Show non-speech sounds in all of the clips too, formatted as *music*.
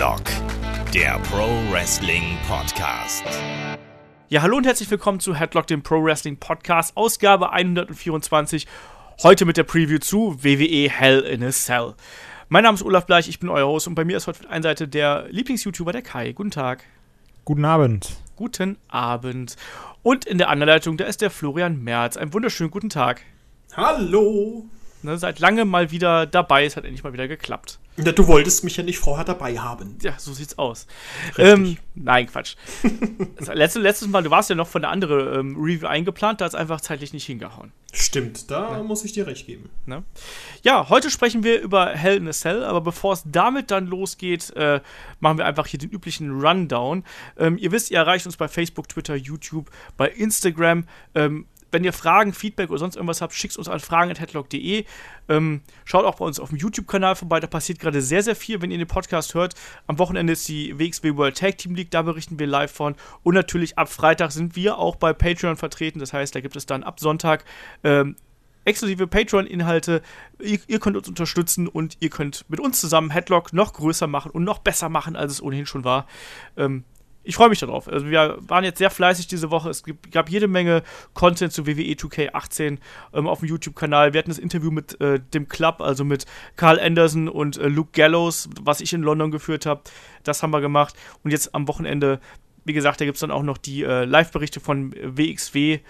Headlock, der Pro Wrestling Podcast. Ja, hallo und herzlich willkommen zu Headlock, dem Pro Wrestling Podcast, Ausgabe 124. Heute mit der Preview zu WWE Hell in a Cell. Mein Name ist Olaf Bleich, ich bin euer Host und bei mir ist heute auf der einen Seite der Lieblings-YouTuber, der Kai. Guten Tag. Guten Abend. Guten Abend. Und in der anderen Leitung, da ist der Florian Merz. Einen wunderschönen guten Tag. Hallo. Ne, seit langem mal wieder dabei, es hat endlich mal wieder geklappt. Ja, du wolltest mich ja nicht vorher dabei haben. Ja, so sieht's aus. Ähm, nein, Quatsch. letztes, letztes Mal, du warst ja noch von der anderen ähm, Review eingeplant, da hat es einfach zeitlich nicht hingehauen. Stimmt, da ja. muss ich dir recht geben. Ne? Ja, heute sprechen wir über Hell in a Cell, aber bevor es damit dann losgeht, äh, machen wir einfach hier den üblichen Rundown. Ähm, ihr wisst, ihr erreicht uns bei Facebook, Twitter, YouTube, bei Instagram. Ähm, wenn ihr Fragen, Feedback oder sonst irgendwas habt, schickt uns an fragen.headlock.de. Ähm, schaut auch bei uns auf dem YouTube-Kanal vorbei, da passiert gerade sehr, sehr viel, wenn ihr den Podcast hört. Am Wochenende ist die WXW World Tag Team League, da berichten wir live von. Und natürlich ab Freitag sind wir auch bei Patreon vertreten, das heißt, da gibt es dann ab Sonntag ähm, exklusive Patreon-Inhalte. Ihr, ihr, könnt uns unterstützen und ihr könnt mit uns zusammen Headlock noch größer machen und noch besser machen, als es ohnehin schon war. Ähm, ich freue mich darauf. Also wir waren jetzt sehr fleißig diese Woche. Es gab jede Menge Content zu WWE 2K18 ähm, auf dem YouTube-Kanal. Wir hatten das Interview mit äh, dem Club, also mit Carl Anderson und äh, Luke Gallows, was ich in London geführt habe. Das haben wir gemacht. Und jetzt am Wochenende, wie gesagt, da gibt es dann auch noch die äh, Live-Berichte von WXW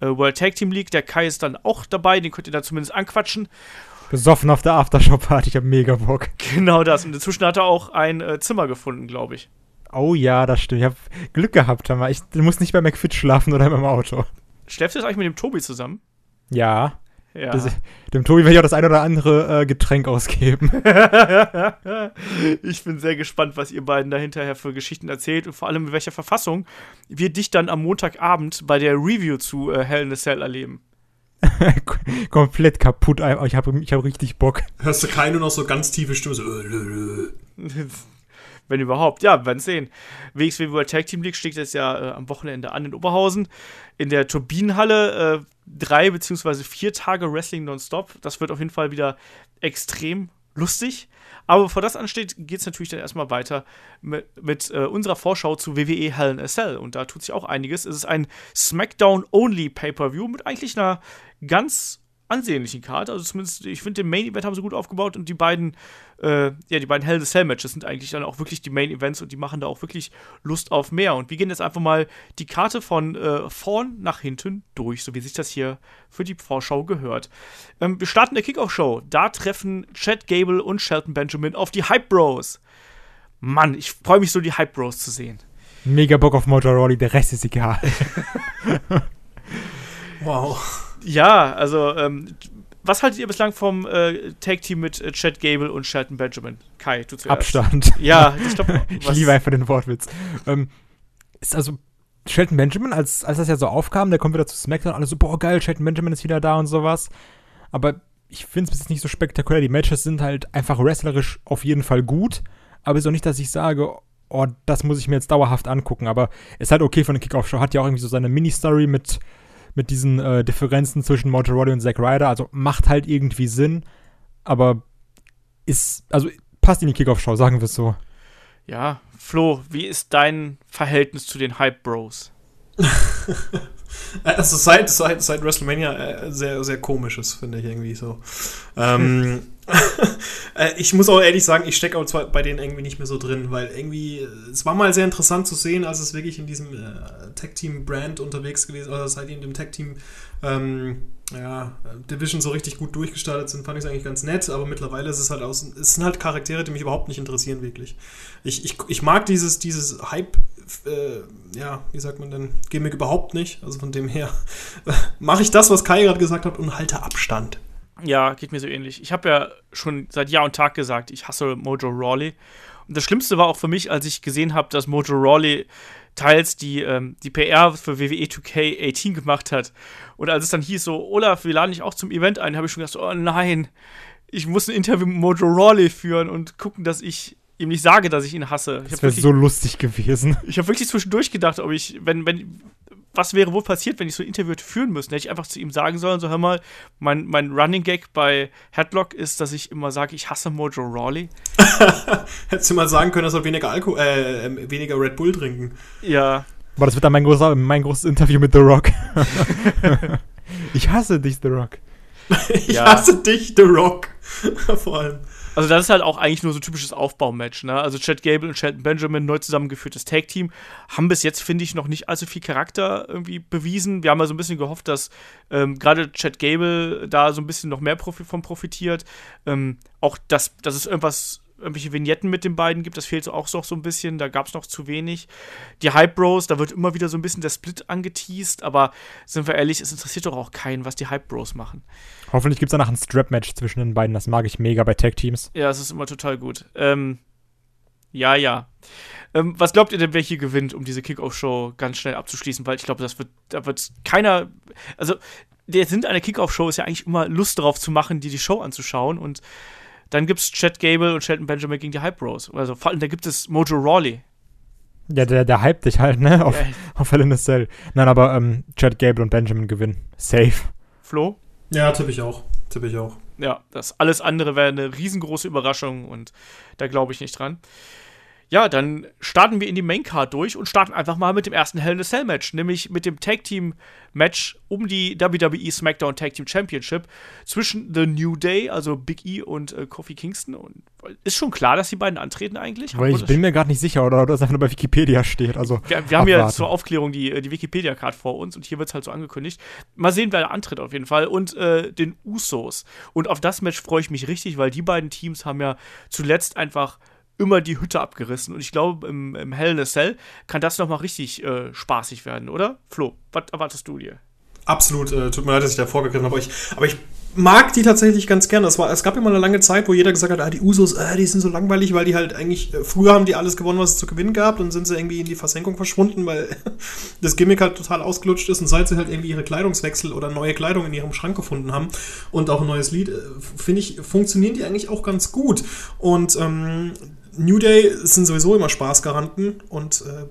äh, World Tag Team League. Der Kai ist dann auch dabei, den könnt ihr da zumindest anquatschen. Besoffen auf der Aftershow-Party, ich hab mega Bock. Genau das. Und inzwischen hat er auch ein äh, Zimmer gefunden, glaube ich. Oh ja, das stimmt. Ich habe Glück gehabt, aber ich muss nicht bei McFit schlafen oder in meinem Auto. Schläfst du jetzt eigentlich mit dem Tobi zusammen? Ja. Ja. Das, dem Tobi werde ich auch das ein oder andere äh, Getränk ausgeben. *laughs* ich bin sehr gespannt, was ihr beiden da hinterher für Geschichten erzählt und vor allem in welcher Verfassung wir dich dann am Montagabend bei der Review zu äh, Hell in a Cell erleben. *laughs* Komplett kaputt, ich habe ich hab richtig Bock. Hörst du keine noch so ganz tiefe Stimme, so äh, *laughs* wenn überhaupt. Ja, wir werden sehen. WXW World Tag Team League steht jetzt ja äh, am Wochenende an in Oberhausen. In der Turbinenhalle äh, drei beziehungsweise vier Tage Wrestling nonstop. Das wird auf jeden Fall wieder extrem lustig. Aber bevor das ansteht, geht es natürlich dann erstmal weiter mit, mit äh, unserer Vorschau zu WWE Hell in a Cell. Und da tut sich auch einiges. Es ist ein SmackDown-Only Pay-Per-View mit eigentlich einer ganz ansehnlichen Karte. Also zumindest, ich finde, den Main Event haben sie gut aufgebaut und die beiden, äh, ja, die beiden Hell in Cell Matches sind eigentlich dann auch wirklich die Main Events und die machen da auch wirklich Lust auf mehr. Und wir gehen jetzt einfach mal die Karte von äh, vorn nach hinten durch, so wie sich das hier für die Vorschau gehört. Ähm, wir starten der Kickoff-Show. Da treffen Chad Gable und Shelton Benjamin auf die Hype Bros. Mann, ich freue mich so, die Hype Bros zu sehen. Mega Bock auf Motor Rawley, der Rest ist egal. *laughs* *laughs* wow. Ja, also, ähm, was haltet ihr bislang vom äh, Tag-Team mit äh, Chad Gable und Shelton Benjamin? Kai, du zuerst. Abstand. Ja, ich glaube. *laughs* ich liebe einfach den Wortwitz. Ähm, ist also Shelton Benjamin, als, als das ja so aufkam, der kommt wieder zu SmackDown, alle so, boah, geil, Shelton Benjamin ist wieder da und sowas. Aber ich finde es bis jetzt nicht so spektakulär. Die Matches sind halt einfach wrestlerisch auf jeden Fall gut. Aber ist auch nicht, dass ich sage, oh, das muss ich mir jetzt dauerhaft angucken. Aber ist halt okay von der Kickoff-Show. Hat ja auch irgendwie so seine Mini-Story mit mit diesen äh, Differenzen zwischen Motorola und Zack Ryder. Also macht halt irgendwie Sinn, aber ist, also passt in die Kickoff-Show, sagen wir es so. Ja, Flo, wie ist dein Verhältnis zu den Hype Bros? *laughs* also seit, seit, seit WrestleMania äh, sehr, sehr komisches, finde ich irgendwie so. Ähm, *laughs* äh, ich muss auch ehrlich sagen, ich stecke auch zwar bei denen irgendwie nicht mehr so drin, weil irgendwie, es war mal sehr interessant zu sehen, als es wirklich in diesem äh, Tech-Team-Brand unterwegs gewesen, oder seit die in dem Tech-Team ähm, ja, Division so richtig gut durchgestartet sind, fand ich es eigentlich ganz nett, aber mittlerweile ist es halt aus, es sind halt Charaktere, die mich überhaupt nicht interessieren, wirklich. Ich, ich, ich mag dieses, dieses Hype, äh, ja, wie sagt man denn, Gimmick überhaupt nicht. Also von dem her *laughs* mache ich das, was Kai gerade gesagt hat und halte Abstand. Ja, geht mir so ähnlich. Ich habe ja schon seit Jahr und Tag gesagt, ich hasse Mojo Rawley. Und das Schlimmste war auch für mich, als ich gesehen habe, dass Mojo Rawley teils die, ähm, die PR für WWE 2K18 gemacht hat. Und als es dann hieß so, Olaf, wir laden dich auch zum Event ein, habe ich schon gedacht, oh nein, ich muss ein Interview mit Mojo Rawley führen und gucken, dass ich ihm nicht sage, dass ich ihn hasse. Ich Das habe wäre so lustig gewesen. ich hab wirklich zwischendurch gedacht, ob ich, wenn, wenn, was wäre wohl passiert, wenn ich so ein Interview hätte führen müssen? Hätte ich einfach zu ihm sagen sollen, so hör mal, mein, mein Running Gag bei Headlock ist, dass ich immer sage, ich hasse Mojo Rawley. *laughs* Hättest du mal sagen können, er soll weniger Alkohol, äh, ähm, weniger Red Bull trinken. Ja, Aber das wird dann mein, großer, mein großes Interview mit The Rock. *laughs* ich hasse dich, The Rock. *laughs* Ich Ja. hasse dich, The Rock. Vor allem. Also das ist halt auch eigentlich nur so ein typisches Aufbaumatch, ne? Also Chad Gable und Shelton Benjamin, neu zusammengeführtes Tag-Team, haben bis jetzt, finde ich, noch nicht allzu viel Charakter irgendwie bewiesen. Wir haben ja so ein bisschen gehofft, dass ähm, gerade Chad Gable da so ein bisschen noch mehr Profi von profitiert. Ähm, auch, dass, dass es irgendwas, irgendwelche Vignetten mit den beiden gibt, das fehlt so auch noch so ein bisschen, da gab es noch zu wenig. Die Hype Bros, da wird immer wieder so ein bisschen der Split angeteased, aber sind wir ehrlich, es interessiert doch auch keinen, was die Hype Bros machen. Hoffentlich gibt es danach ein Strap-Match zwischen den beiden. Das mag ich mega bei Tag-Teams. Ja, es ist immer total gut. Ähm, ja, ja. Ähm, was glaubt ihr denn, wer hier gewinnt, um diese Kickoff-Show ganz schnell abzuschließen? Weil ich glaube, das wird, da wird keiner. Also, der Sinn einer Kickoff-Show ist ja eigentlich immer Lust darauf zu machen, dir die Show anzuschauen. Und dann gibt es Chad Gable und Shelton Benjamin gegen die Hype Bros. Also vor allem, da gibt es Mojo Rawley. Ja, der, der hypt dich halt, ne? Auf, Ja. auf Hell in a Cell. Nein, aber ähm, Chad Gable und Benjamin gewinnen. Safe. Flo? Ja, tippe ich auch. Tippe ich auch. Ja, das alles andere wäre eine riesengroße Überraschung und da glaube ich nicht dran. Ja, dann starten wir in die Maincard durch und starten einfach mal mit dem ersten Hell in a Cell Match, nämlich mit dem Tag Team Match um die WWE SmackDown Tag Team Championship zwischen The New Day, also Big E und äh, Kofi Kingston. Und ist schon klar, dass die beiden antreten eigentlich? Weil ich bin mir gerade nicht sicher, oder, oder das einfach nur bei Wikipedia steht. Also, wir, wir haben ja zur Aufklärung die, die Wikipedia-Card vor uns und hier wird es halt so angekündigt. Mal sehen, wer da antritt auf jeden Fall. Und äh, den Usos. Und auf das Match freue ich mich richtig, weil die beiden Teams haben ja zuletzt einfach immer die Hütte abgerissen. Und ich glaube, im, im Hell in a Cell kann das nochmal richtig äh, spaßig werden, oder? Flo, was erwartest du dir? Absolut, äh, tut mir leid, dass ich da vorgegriffen habe, aber ich, aber ich mag die tatsächlich ganz gerne. Es, war, es gab immer eine lange Zeit, wo jeder gesagt hat, ah, die Usos, äh, die sind so langweilig, weil die halt eigentlich, äh, früher haben die alles gewonnen, was es zu gewinnen gab, und sind sie irgendwie in die Versenkung verschwunden, weil *laughs* das Gimmick halt total ausgelutscht ist und seit sie halt irgendwie ihre Kleidungswechsel oder neue Kleidung in ihrem Schrank gefunden haben und auch ein neues Lied, äh, finde ich, funktionieren die eigentlich auch ganz gut. Und ähm, New Day sind sowieso immer Spaßgaranten und äh,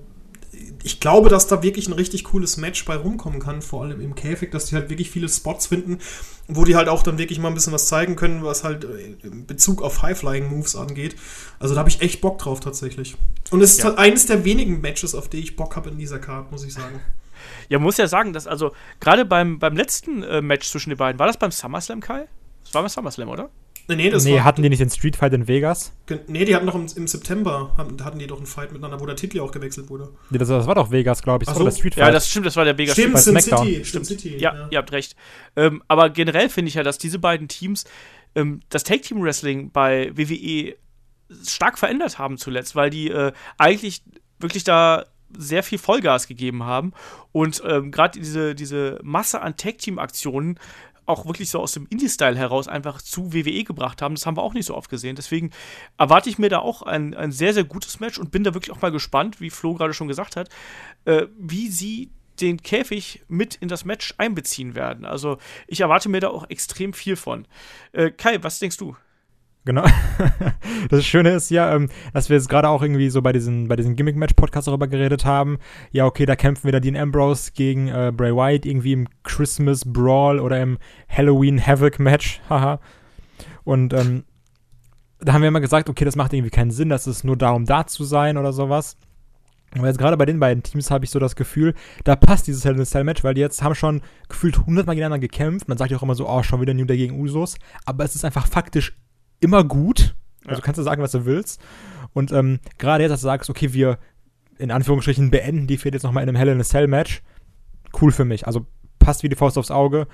ich glaube, dass da wirklich ein richtig cooles Match bei rumkommen kann, vor allem im Käfig, dass die halt wirklich viele Spots finden, wo die halt auch dann wirklich mal ein bisschen was zeigen können, was halt äh, in Bezug auf High-Flying-Moves angeht. Also da habe ich echt Bock drauf tatsächlich. Und es ist Ja. halt eines der wenigen Matches, auf die ich Bock habe in dieser Card, muss ich sagen. *laughs* Ja, man muss ja sagen, dass also gerade beim, beim letzten äh, Match zwischen den beiden, war das beim SummerSlam, Kai? Das war beim SummerSlam, oder? Nee, das nee, war, hatten die nicht den Street Fight in Vegas? nee, die hatten doch im, im September, haben, hatten die doch einen Fight miteinander, wo der Titel ja auch gewechselt wurde. Nee, das, das war doch Vegas, glaube ich. Das Ach so. der Street Fight. Ja, das stimmt, das war der Vegas Stimmt, bei Sin SmackDown. City, Stimmt, City. Ja, ihr habt recht. Ähm, aber generell finde ich ja, dass diese beiden Teams ähm, das Tag Team Wrestling bei WWE stark verändert haben zuletzt, weil die äh, eigentlich wirklich da sehr viel Vollgas gegeben haben und ähm, gerade diese, diese Masse an Tag Team Aktionen auch wirklich so aus dem Indie-Style heraus einfach zu WWE gebracht haben. Das haben wir auch nicht so oft gesehen. Deswegen erwarte ich mir da auch ein, ein sehr, sehr gutes Match und bin da wirklich auch mal gespannt, wie Flo gerade schon gesagt hat, äh, wie sie den Käfig mit in das Match einbeziehen werden. Also ich erwarte mir da auch extrem viel von. Äh, Kai, was denkst du? Genau. *laughs* Das Schöne ist ja, ähm, dass wir jetzt gerade auch irgendwie so bei diesen, bei diesen Gimmick-Match-Podcasts darüber geredet haben. Ja, okay, da kämpfen wieder Dean Ambrose gegen äh, Bray Wyatt irgendwie im Christmas Brawl oder im Halloween Havoc-Match. *laughs* Haha. Und ähm, da haben wir immer gesagt, okay, das macht irgendwie keinen Sinn, dass es nur darum da zu sein oder sowas. Aber jetzt gerade bei den beiden Teams habe ich so das Gefühl, da passt dieses Hell in a Cell Match, weil die jetzt haben schon gefühlt 100 Mal gegeneinander gekämpft. Man sagt ja auch immer so, oh, schon wieder New Day gegen Usos. Aber es ist einfach faktisch immer gut. Also Ja. kannst du sagen, was du willst. Und ähm, gerade jetzt, dass du sagst, okay, wir in Anführungsstrichen beenden die Fehde jetzt nochmal in einem Hell in a Cell Match. Cool für mich. Also passt wie die Faust aufs Auge.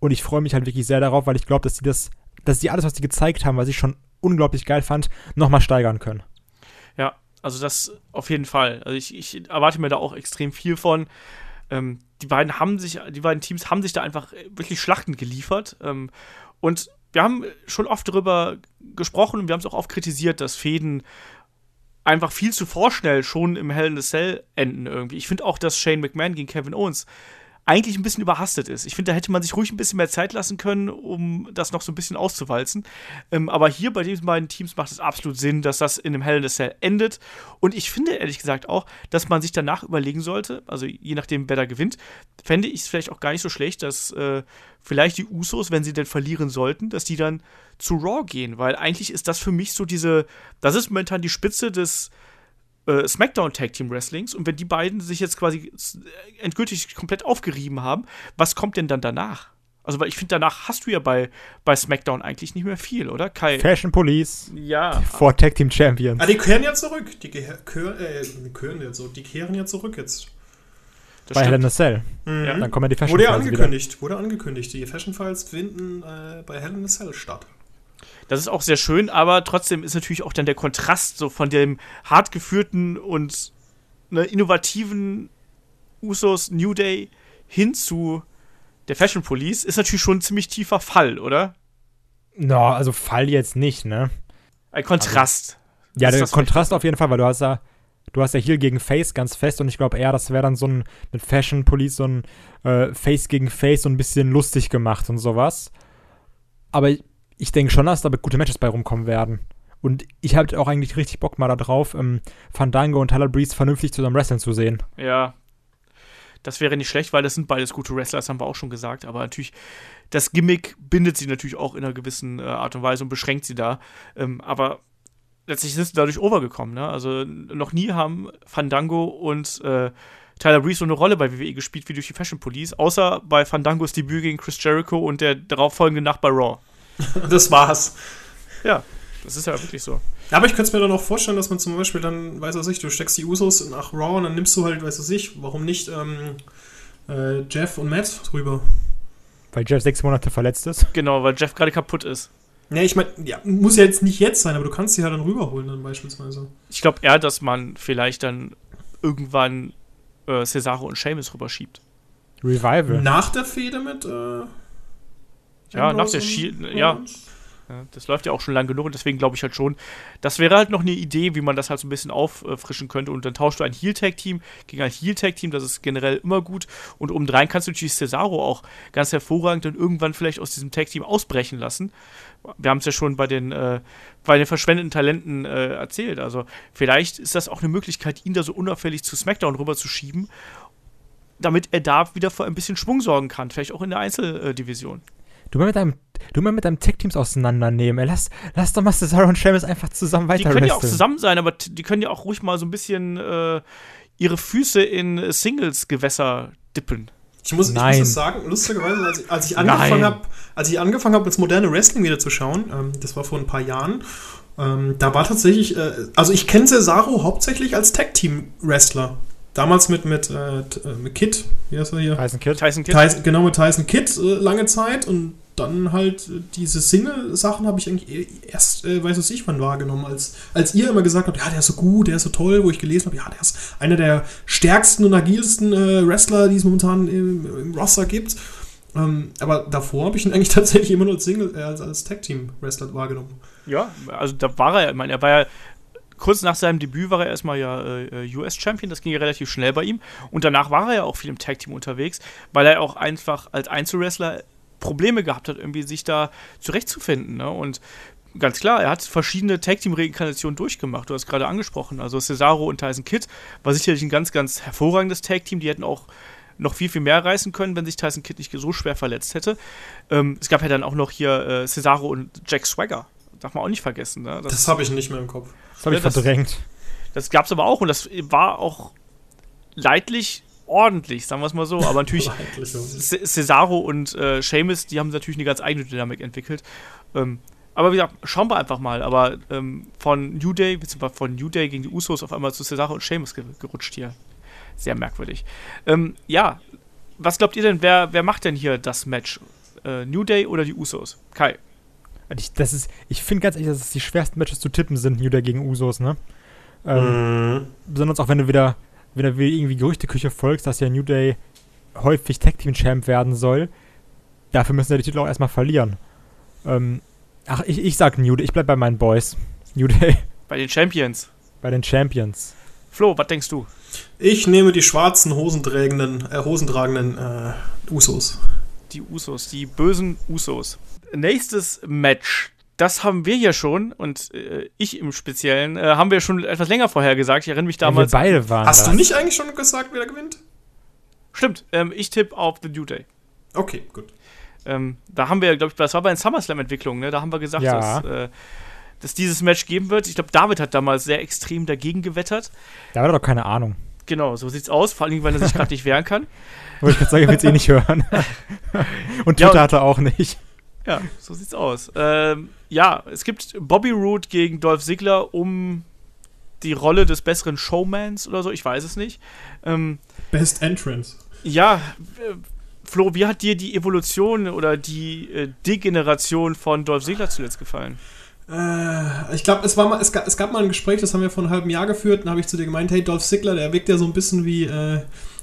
Und ich freue mich halt wirklich sehr darauf, weil ich glaube, dass die das, dass die alles, was die gezeigt haben, was ich schon unglaublich geil fand, nochmal steigern können. Ja, also das auf jeden Fall. Also ich, ich erwarte mir da auch extrem viel von. Ähm, die beiden haben sich, die beiden Teams haben sich da einfach wirklich Schlachten geliefert. Ähm, und wir haben schon oft darüber gesprochen und wir haben es auch oft kritisiert, dass Fäden einfach viel zu vorschnell schon im Hell in a Cell enden irgendwie. Ich finde auch, dass Shane McMahon gegen Kevin Owens eigentlich ein bisschen überhastet ist. Ich finde, da hätte man sich ruhig ein bisschen mehr Zeit lassen können, um das noch so ein bisschen auszuwalzen. Ähm, aber hier bei diesen beiden Teams macht es absolut Sinn, dass das in einem Hell in a Cell endet. Und ich finde ehrlich gesagt auch, dass man sich danach überlegen sollte, also je nachdem, wer da gewinnt, fände ich es vielleicht auch gar nicht so schlecht, dass äh, vielleicht die Usos, wenn sie denn verlieren sollten, dass die dann zu Raw gehen, weil eigentlich ist das für mich so diese, das ist momentan die Spitze des äh, SmackDown Tag Team Wrestlings und wenn die beiden sich jetzt quasi endgültig komplett aufgerieben haben, was kommt denn dann danach? Also, weil ich finde, danach hast du ja bei, bei SmackDown eigentlich nicht mehr viel, oder? Kai. Fashion Police. Ja. Vor Tag Team Champions. Ah, die kehren ja zurück. Die kehren, äh, kehren ja so, die kehren ja zurück jetzt. Das bei Hell in a Cell. Mhm. Ja. Dann kommen ja die Fashion Wurde ja angekündigt. Wieder. Wurde angekündigt. Die Fashion Files finden äh, bei Hell in a Cell statt. Das ist auch sehr schön, aber trotzdem ist natürlich auch dann der Kontrast so von dem hart geführten und ne, innovativen Usos New Day hin zu der Fashion Police ist natürlich schon ein ziemlich tiefer Fall, oder? Na, no, also Fall jetzt nicht, ne? Ein Kontrast. Also, ja, der Kontrast auf jeden Fall, weil du hast ja, du hast ja Heel gegen Face ganz fest und ich glaube eher, das wäre dann so ein mit Fashion Police so ein äh, Face gegen Face so ein bisschen lustig gemacht und sowas. Aber ich denke schon, dass da gute Matches bei rumkommen werden. Und ich habe auch eigentlich richtig Bock mal darauf, ähm, Fandango und Tyler Breeze vernünftig zusammen wresteln zu sehen. Ja. Das wäre nicht schlecht, weil das sind beides gute Wrestler, das haben wir auch schon gesagt. Aber natürlich, das Gimmick bindet sie natürlich auch in einer gewissen äh, Art und Weise und beschränkt sie da. Ähm, aber letztlich sind sie dadurch overgekommen. Ne? Also noch nie haben Fandango und äh, Tyler Breeze so eine Rolle bei WWE gespielt wie durch die Fashion Police, außer bei Fandangos Debüt gegen Chris Jericho und der darauffolgende Nacht bei Raw. *laughs* das war's. Ja, das ist ja wirklich so. Aber ich könnte es mir dann auch vorstellen, dass man zum Beispiel dann, weiß was ich, du steckst die Usos nach Raw und dann nimmst du halt, weiß was ich, warum nicht ähm, äh, Jeff und Matt drüber. Weil Jeff sechs Monate verletzt ist. Genau, weil Jeff gerade kaputt ist. Ja, ich meine, ja, muss ja jetzt nicht jetzt sein, aber du kannst sie ja dann rüberholen dann beispielsweise. Ich glaube eher, dass man vielleicht dann irgendwann äh, Cesaro und Seamus rüberschiebt. Revival. Nach der Fehde mit äh, ja, nach der Shield, ja. ja. Das läuft ja auch schon lang genug und deswegen glaube ich halt schon, das wäre halt noch eine Idee, wie man das halt so ein bisschen auffrischen könnte und dann tauschst du ein Heel-Tag-Team gegen ein Heel-Tag-Team, das ist generell immer gut und obendrein kannst du natürlich Cesaro auch ganz hervorragend dann irgendwann vielleicht aus diesem Tag-Team ausbrechen lassen. Wir haben es ja schon bei den, äh, bei den verschwendeten Talenten äh, erzählt, also vielleicht ist das auch eine Möglichkeit, ihn da so unauffällig zu SmackDown rüber zu schieben damit er da wieder für ein bisschen Schwung sorgen kann, vielleicht auch in der Einzeldivision. Du mal mit deinem, du mal mit deinem Tech-Teams auseinandernehmen. Ey, lass, lass doch mal Cesaro und Sheamus einfach zusammen weiter Die können ja auch zusammen sein, aber die können ja auch ruhig mal so ein bisschen äh, ihre Füße in Singles-Gewässer dippen. Ich muss, ich muss das sagen, lustigerweise, als ich, als ich angefangen habe, als ich angefangen habe, das moderne Wrestling wieder zu schauen, ähm, das war vor ein paar Jahren, ähm, da war tatsächlich, äh, also ich kenne Cesaro hauptsächlich als Tag-Team-Wrestler. Damals mit, mit, äh, äh mit Kid, wie heißt er hier? Tyson Kid. Tyson Kid. Tyson, genau, mit Tyson Kid äh, lange Zeit und dann halt äh, diese Single-Sachen habe ich eigentlich e-, erst, äh, weiß was ich wann wahrgenommen, als, als ihr immer gesagt habt, ja, der ist so gut, der ist so toll, wo ich gelesen habe, ja, der ist einer der stärksten und agilsten äh, Wrestler, die es momentan im, im Roster gibt. Ähm, aber davor habe ich ihn eigentlich *laughs* tatsächlich immer nur als Single, äh, als, als Tag-Team-Wrestler wahrgenommen. Ja, also da war er, ich meine, er war ja kurz nach seinem Debüt war er erstmal ja äh, US-Champion, das ging ja relativ schnell bei ihm. Und danach war er ja auch viel im Tag-Team unterwegs, weil er auch einfach als Einzelwrestler Probleme gehabt hat, irgendwie sich da zurechtzufinden. Ne? Und ganz klar, er hat verschiedene Tag-Team-Reinkarnationen durchgemacht. Du hast gerade angesprochen. Also Cesaro und Tyson Kidd war sicherlich ein ganz, ganz hervorragendes Tag-Team. Die hätten auch noch viel, viel mehr reißen können, wenn sich Tyson Kidd nicht so schwer verletzt hätte. Ähm, es gab ja dann auch noch hier äh, Cesaro und Jack Swagger. Darf man auch nicht vergessen. Ne? Das, das habe ich nicht mehr im Kopf. Das habe ich ja, verdrängt. Das, das gab es aber auch und das war auch leidlich ordentlich, sagen wir es mal so. Aber natürlich *laughs* Cesaro und äh, Seamus, die haben natürlich eine ganz eigene Dynamik entwickelt. Ähm, aber wie gesagt, schauen wir einfach mal. Aber ähm, von New Day, beziehungsweise von New Day gegen die Usos auf einmal zu Cesaro und Seamus gerutscht hier. Sehr merkwürdig. Ähm, ja, was glaubt ihr denn, wer, wer macht denn hier das Match? Äh, New Day oder die Usos? Kai. Ich, ich finde ganz ehrlich, dass es die schwersten Matches zu tippen sind, New Day gegen Usos, ne? Ähm, mhm. Besonders auch wenn du wieder wenn du irgendwie Gerüchteküche folgst, dass ja New Day häufig Tag Team Champ werden soll, dafür müssen sie die Titel auch erstmal verlieren. Ähm, ach, ich, ich sag New Day, ich bleib bei meinen Boys. New Day. Bei den Champions. Bei den Champions. Flo, was denkst du? Ich nehme die schwarzen hosenträgenden, äh, hosentragenden äh, Usos. Die Usos, die bösen Usos. Nächstes Match. Das haben wir ja schon und äh, ich im Speziellen äh, haben wir schon etwas länger vorher gesagt. Ich erinnere mich damals. Ja, wir beide waren Hast das. du nicht eigentlich schon gesagt, wer da gewinnt? Stimmt, ähm, ich tippe auf The New Day. Okay, gut. Ähm, da haben wir, glaube ich, das war bei den SummerSlam-Entwicklungen, ne? Da haben wir gesagt, Ja. dass, äh, dass dieses Match geben wird. Ich glaube, David hat damals sehr extrem dagegen gewettert. Da hat er doch keine Ahnung. Genau, so sieht's aus, vor allem, weil er sich gerade nicht wehren kann. *laughs* Wollte ich gerade sagen, ich will es eh nicht hören. *laughs* Und Ja, Twitter und- hat er auch nicht. Ja, so sieht's aus. Ähm, ja, es gibt Bobby Roode gegen Dolph Ziggler um die Rolle des besseren Showmans oder so, ich weiß es nicht. Ähm, Best Entrance. ja, äh, Flo, wie hat dir die Evolution oder die äh, Degeneration von Dolph Ziggler zuletzt gefallen? Äh, ich glaube, es, war mal- es, gab, es gab mal ein Gespräch, das haben wir vor einem halben Jahr geführt, da habe ich zu dir gemeint, hey, Dolph Ziggler, der wirkt ja so ein bisschen wie äh,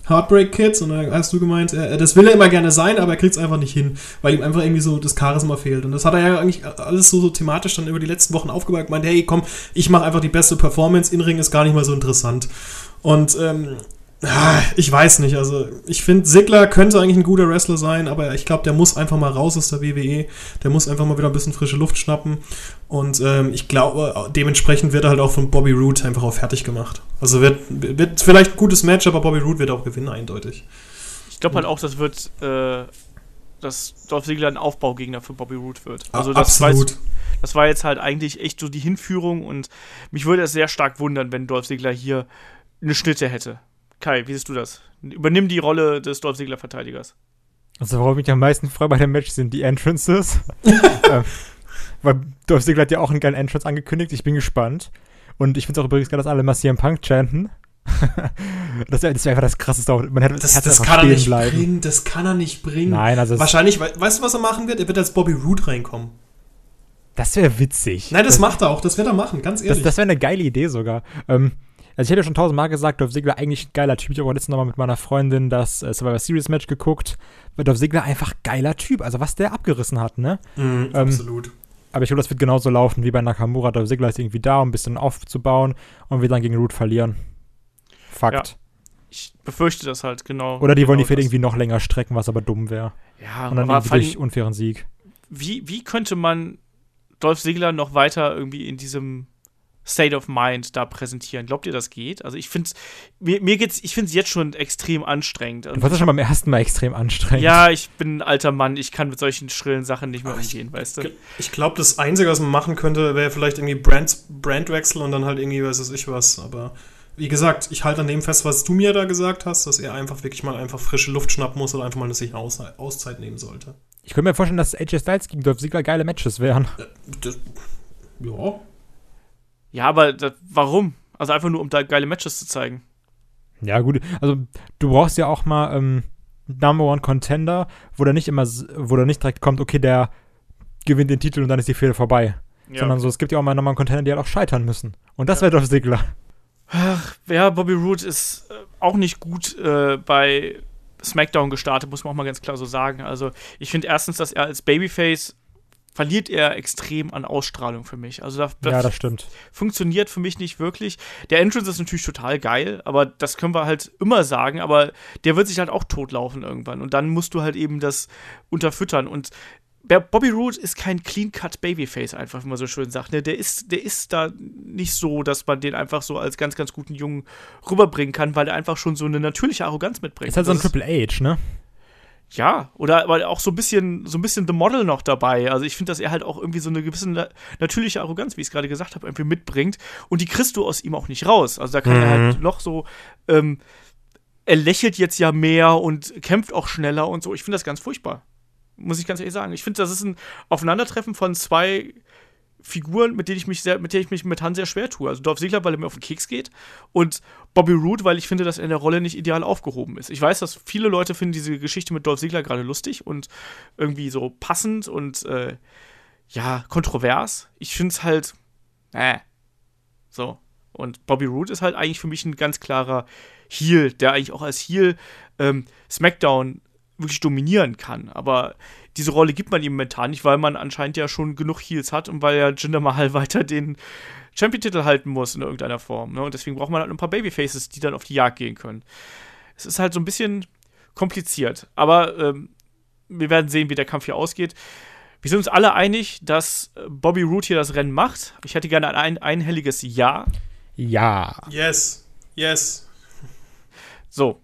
Heartbreak Kids und dann hast du gemeint, äh, das will er immer gerne sein, aber er kriegt es einfach nicht hin, weil ihm einfach irgendwie so das Charisma fehlt. Und das hat er ja eigentlich alles so, so thematisch dann über die letzten Wochen aufgebaut, gemeint, hey, komm, ich mache einfach die beste Performance, In-Ring ist gar nicht mal so interessant. Und ähm, ich weiß nicht, also ich finde, Ziggler könnte eigentlich ein guter Wrestler sein, aber ich glaube, der muss einfach mal raus aus der WWE. Der muss einfach mal wieder ein bisschen frische Luft schnappen. Und ähm, ich glaube, dementsprechend wird er halt auch von Bobby Roode einfach auch fertig gemacht. Also wird, wird vielleicht ein gutes Match, aber Bobby Roode wird auch gewinnen, eindeutig. Ich glaube halt auch, das wird, äh, dass Dolph Ziggler ein Aufbaugegner für Bobby Roode wird. Also das war, absolut. jetzt, das war jetzt halt eigentlich echt so die Hinführung und mich würde es sehr stark wundern, wenn Dolph Ziggler hier eine Schnitte hätte. Kai, wie siehst du das? Übernimm die Rolle des Dolph Ziggler Verteidigers. Also, worauf ich mich am meisten freue bei dem Match sind die Entrances. *laughs* ähm, weil Dolph Ziggler hat ja auch einen geilen Entrance angekündigt. Ich bin gespannt. Und ich finde es auch übrigens geil, dass alle CM Punk chanten. *laughs* das wäre das wär einfach das krasseste. Man hätte Das, das kann er nicht bleiben. bringen. Das kann er nicht bringen. Nein, also Wahrscheinlich, we- weißt du, was er machen wird? Er wird als Bobby Roode reinkommen. das wäre witzig. Nein, das, macht er auch. Das wird er machen, ganz Das, ehrlich. das wäre eine geile Idee sogar. Ähm, also ich habe ja schon tausendmal gesagt, Dolph Ziggler eigentlich ein geiler Typ. Ich habe auch letztens nochmal mit meiner Freundin das äh, Survivor Series Match geguckt. Weil Dolph Ziggler einfach geiler Typ. Also was der abgerissen hat, ne? Mhm, ähm, absolut. Aber ich glaube, das wird genauso laufen wie bei Nakamura. Dolph Ziggler ist irgendwie da, um ein bisschen aufzubauen und wir dann gegen Root verlieren. Fakt. Ich befürchte das halt, genau. Oder die wollen die genau Fehde irgendwie noch länger strecken, was aber dumm wäre. Ja, Und dann aber durch unfairen Sieg. wie, wie könnte man Dolph Ziggler noch weiter irgendwie in diesem State of Mind da präsentieren? Glaubt ihr, das geht? Also ich finde mir, mir geht's, ich finde es jetzt schon extrem anstrengend. Du warst ja schon beim ersten Mal extrem anstrengend. ja, ich bin ein alter Mann, ich kann mit solchen schrillen Sachen nicht mehr Ach, ich- umgehen, weißt du? Ich glaube, das Einzige, was man machen könnte, wäre vielleicht irgendwie Brand, Brandwechsel und dann halt irgendwie, weiß ich was. Aber wie gesagt, ich halte an dem fest, was du mir da gesagt hast, dass er einfach wirklich mal einfach frische Luft schnappen muss oder einfach mal sich eine Aus Auszeit nehmen sollte. Ich könnte mir vorstellen, dass AJ Styles gegen Dolph Ziggler geile Matches wären. Das, ja. Ja, aber das, warum? Also einfach nur, um da geile Matches zu zeigen. Ja, gut. Also, du brauchst ja auch mal ähm, Number One Contender, wo der nicht immer, wo der nicht direkt kommt, okay, der gewinnt den Titel und dann ist die Fehde vorbei. Sondern so, es gibt ja auch mal Number One Contender, die halt auch scheitern müssen. Und das wäre Dolph Ziggler. Ja, Bobby Roode ist äh, auch nicht gut äh, bei SmackDown gestartet, muss man auch mal ganz klar so sagen. Also, ich finde erstens, dass er als Babyface verliert er extrem an Ausstrahlung für mich. Also, da, Ja, das stimmt. funktioniert für mich nicht wirklich. Der Entrance ist natürlich total geil, aber das können wir halt immer sagen, aber der wird sich halt auch totlaufen irgendwann. Und dann musst du halt eben das unterfüttern. Und Bobby Roode ist kein clean-cut Babyface, einfach, wie man so schön sagt. Ne? Der, ist, der ist da nicht so, dass man den einfach so als ganz, ganz guten Jungen rüberbringen kann, weil er einfach schon so eine natürliche Arroganz mitbringt. Ist halt so ein Das Triple H, ne? Ja, oder aber auch so ein bisschen, so ein bisschen The Model noch dabei. Also ich finde, dass er halt auch irgendwie so eine gewisse na natürliche Arroganz, wie ich es gerade gesagt habe, irgendwie mitbringt. Und die kriegst du aus ihm auch nicht raus. Also da kann er halt noch so, ähm, er lächelt jetzt ja mehr und kämpft auch schneller und so. Ich finde das ganz furchtbar. Muss ich ganz ehrlich sagen. Ich finde, das ist ein Aufeinandertreffen von zwei Figuren, mit denen ich mich sehr, mit denen ich mich momentan sehr schwer tue. Also Dolph Ziggler, weil er mir auf den Keks geht und Bobby Roode, weil ich finde, dass er in der Rolle nicht ideal aufgehoben ist. Ich weiß, dass viele Leute finden diese Geschichte mit Dolph Ziggler gerade lustig und irgendwie so passend und äh, ja, kontrovers. Ich finde es halt, äh, so. Und Bobby Roode ist halt eigentlich für mich ein ganz klarer Heel, der eigentlich auch als Heel ähm, SmackDown wirklich dominieren kann. Aber diese Rolle gibt man ihm momentan nicht, weil man anscheinend ja schon genug Heals hat und weil ja Jinder Mahal *laughs* weiter den Champion-Titel halten muss in irgendeiner Form. Ne? Und deswegen braucht man halt ein paar Babyfaces, die dann auf die Jagd gehen können. Es ist halt so ein bisschen kompliziert. Aber ähm, wir werden sehen, wie der Kampf hier ausgeht. Wir sind uns alle einig, dass Bobby Roode hier das Rennen macht. Ich hätte gerne ein einhelliges Ja. Ja. Yes. Yes. So,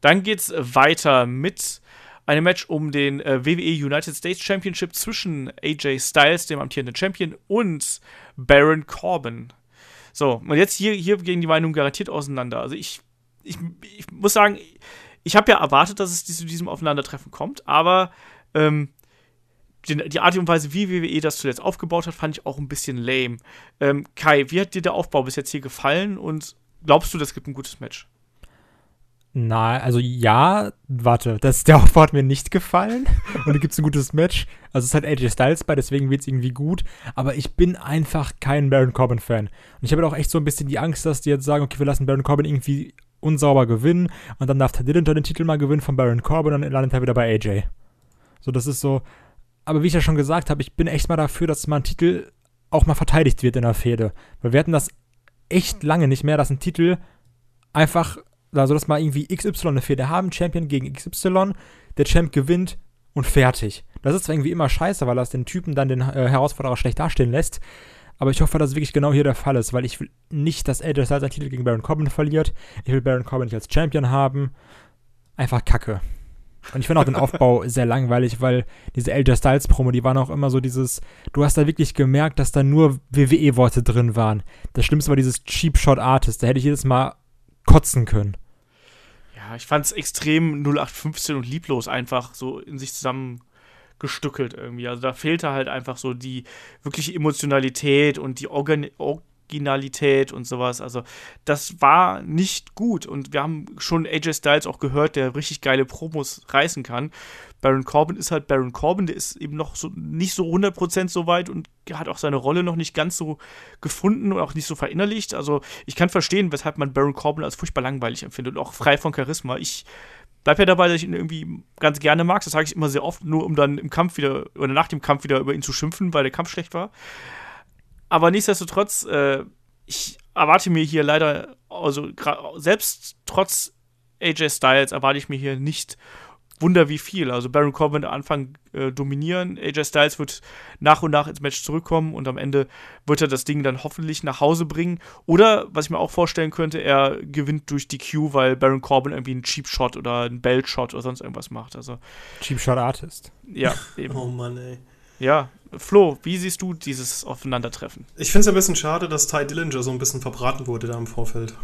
dann geht's weiter mit einem Match um den äh, WWE United States Championship zwischen AJ Styles, dem amtierenden Champion, und Baron Corbin. So, und jetzt hier, hier gehen die Meinungen garantiert auseinander. Also ich, ich, ich muss sagen, ich habe ja erwartet, dass es zu diesem Aufeinandertreffen kommt, aber ähm, die, die, Art und Weise, wie WWE das zuletzt aufgebaut hat, fand ich auch ein bisschen lame. Ähm, Kai, wie hat dir der Aufbau bis jetzt hier gefallen und glaubst du, das gibt ein gutes Match? Na, also ja, warte, das, der Aufbau hat mir nicht gefallen *laughs* und da gibt es ein gutes Match. Also es ist halt AJ Styles bei, deswegen wird es irgendwie gut, aber ich bin einfach kein Baron Corbin-Fan. Und ich habe halt auch echt so ein bisschen die Angst, dass die jetzt sagen, okay, wir lassen Baron Corbin irgendwie unsauber gewinnen und dann darf Ted Dillinger den Titel mal gewinnen von Baron Corbin und dann landet er wieder bei AJ. So, das ist so. Aber wie ich ja schon gesagt habe, ich bin echt mal dafür, dass mal ein Titel auch mal verteidigt wird in der Fehde. Weil wir hatten das echt lange nicht mehr, dass ein Titel einfach also dass mal irgendwie XY eine Fehde haben, Champion gegen XY, der Champ gewinnt und fertig. Das ist zwar irgendwie immer scheiße, weil das den Typen dann den äh, Herausforderer schlecht dastehen lässt, aber ich hoffe, dass es wirklich genau hier der Fall ist, weil ich will nicht, dass Styles seinen Titel gegen Baron Corbin verliert. Ich will Baron Corbin nicht als Champion haben. Einfach kacke. Und ich finde auch den Aufbau *laughs* sehr langweilig, weil diese AJ Styles Promo, die waren auch immer so dieses, du hast da wirklich gemerkt, dass da nur WWE-Worte drin waren. Das Schlimmste war dieses Cheap Shot Artist. Da hätte ich jedes Mal kotzen können. Ja, ich fand es extrem 0815 und lieblos einfach so in sich zusammengestückelt irgendwie. Also da fehlte halt einfach so die wirkliche Emotionalität und die Organ Originalität und sowas. Also das war nicht gut und wir haben schon AJ Styles auch gehört, der richtig geile Promos reißen kann. Baron Corbin ist halt Baron Corbin, der ist eben noch so nicht so 100% so weit und hat auch seine Rolle noch nicht ganz so gefunden und auch nicht so verinnerlicht. Also ich kann verstehen, weshalb man Baron Corbin als furchtbar langweilig empfindet und auch frei von Charisma. Ich bleib ja dabei, dass ich ihn irgendwie ganz gerne mag. Das sage ich immer sehr oft, nur um dann im Kampf wieder oder nach dem Kampf wieder über ihn zu schimpfen, weil der Kampf schlecht war. Aber nichtsdestotrotz, äh, ich erwarte mir hier leider, also selbst trotz AJ Styles erwarte ich mir hier nicht Wunder wie viel. Also Baron Corbin am Anfang äh, dominieren, AJ Styles wird nach und nach ins Match zurückkommen und am Ende wird er das Ding dann hoffentlich nach Hause bringen. Oder, was ich mir auch vorstellen könnte, er gewinnt durch die Q, weil Baron Corbin irgendwie einen Cheap Shot oder einen Belt Shot oder sonst irgendwas macht. Also Cheap Shot Artist. Ja, *laughs* eben. Oh Mann, ey. Ja, Flo, wie siehst du dieses Aufeinandertreffen? Ich finde es ein bisschen schade, dass Ty Dillinger so ein bisschen verbraten wurde da im Vorfeld.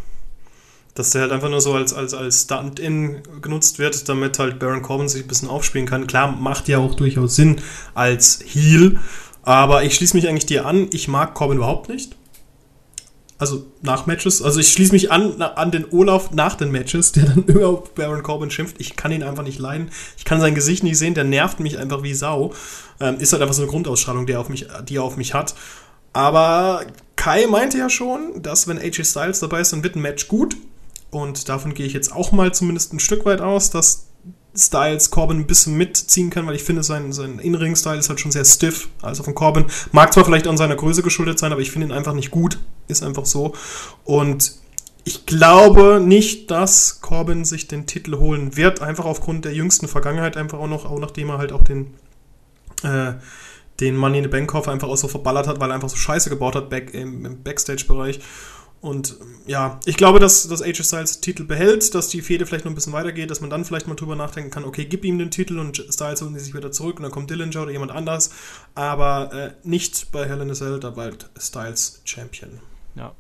Dass der halt einfach nur so als, als, als Stand-in genutzt wird, damit halt Baron Corbin sich ein bisschen aufspielen kann. Klar, macht ja auch durchaus Sinn als Heal, aber ich schließe mich eigentlich dir an. Ich mag Corbin überhaupt nicht also nach Matches. Also ich schließe mich an, an den Olaf nach den Matches, der dann *laughs* über Baron Corbin schimpft. Ich kann ihn einfach nicht leiden. Ich kann sein Gesicht nicht sehen, der nervt mich einfach wie Sau. Ähm, ist halt einfach so eine Grundausstrahlung, die er auf mich, die er auf mich hat. Aber Kai meinte ja schon, dass wenn AJ Styles dabei ist, dann wird ein Match gut. Und davon gehe ich jetzt auch mal zumindest ein Stück weit aus, dass Styles Corbin ein bisschen mitziehen kann, weil ich finde, sein, sein In-Ring-Style ist halt schon sehr stiff. Also von Corbin mag zwar vielleicht an seiner Größe geschuldet sein, aber ich finde ihn einfach nicht gut. Ist einfach so. Und ich glaube nicht, dass Corbin sich den Titel holen wird, einfach aufgrund der jüngsten Vergangenheit, einfach auch noch, auch nachdem er halt auch den, äh, den Money in the Bank Koffer einfach auch so verballert hat, weil er einfach so Scheiße gebaut hat back im, im Backstage-Bereich. Und ja, ich glaube, dass, dass AJ Styles Titel behält, dass die Fehde vielleicht noch ein bisschen weitergeht, dass man dann vielleicht mal drüber nachdenken kann, okay, gib ihm den Titel und Styles holen sich wieder zurück und dann kommt Dillinger oder jemand anders. Aber äh, nicht bei Hell in a Cell, da bald Styles Champion. Ja,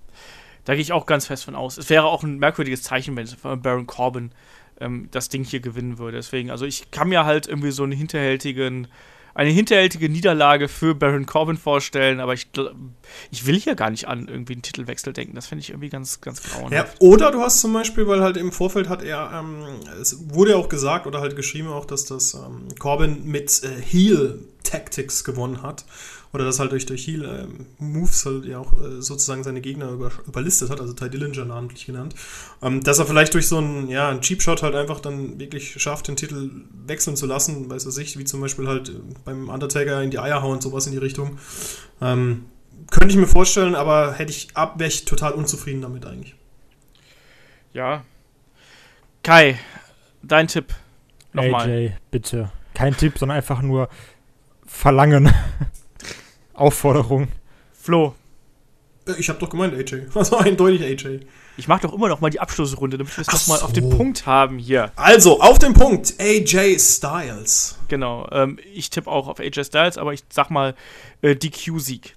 da gehe ich auch ganz fest von aus. Es wäre auch ein merkwürdiges Zeichen, wenn Baron Corbin ähm, das Ding hier gewinnen würde. Deswegen, also ich kann mir halt irgendwie so einen hinterhältigen eine hinterhältige Niederlage für Baron Corbin vorstellen, aber ich, ich will hier gar nicht an irgendwie einen Titelwechsel denken. Das finde ich irgendwie ganz, ganz grauenhaft. Ja, oder du hast zum Beispiel, weil halt im Vorfeld hat er, ähm, es wurde ja auch gesagt oder halt geschrieben auch, dass das ähm, Corbin mit äh, Heel Tactics gewonnen hat. Oder das halt durch, durch Heal ähm, Moves halt ja auch äh, sozusagen seine Gegner über, überlistet hat, also Ty Dillinger namentlich genannt. Ähm, dass er vielleicht durch so einen, ja, einen Cheap Shot halt einfach dann wirklich schafft, den Titel wechseln zu lassen, weiß er sich, wie zum Beispiel halt äh, beim Undertaker in die Eier hauen, sowas in die Richtung. Ähm, könnte ich mir vorstellen, aber hätte ich ab, wäre ich total unzufrieden damit eigentlich. Ja. Kai, dein Tipp. Nochmal. AJ, bitte. Kein Tipp, sondern einfach nur Verlangen. *laughs* Aufforderung. Flo, Äh, Ich habe doch gemeint AJ. *laughs* Also eindeutig AJ. ich mach doch immer noch mal die Abschlussrunde, damit wir es Ach noch mal auf den so. Punkt haben hier. Also, auf den Punkt. AJ Styles. Genau. Ähm, ich tippe auch auf AJ Styles, aber ich sag mal äh, DQ-Sieg.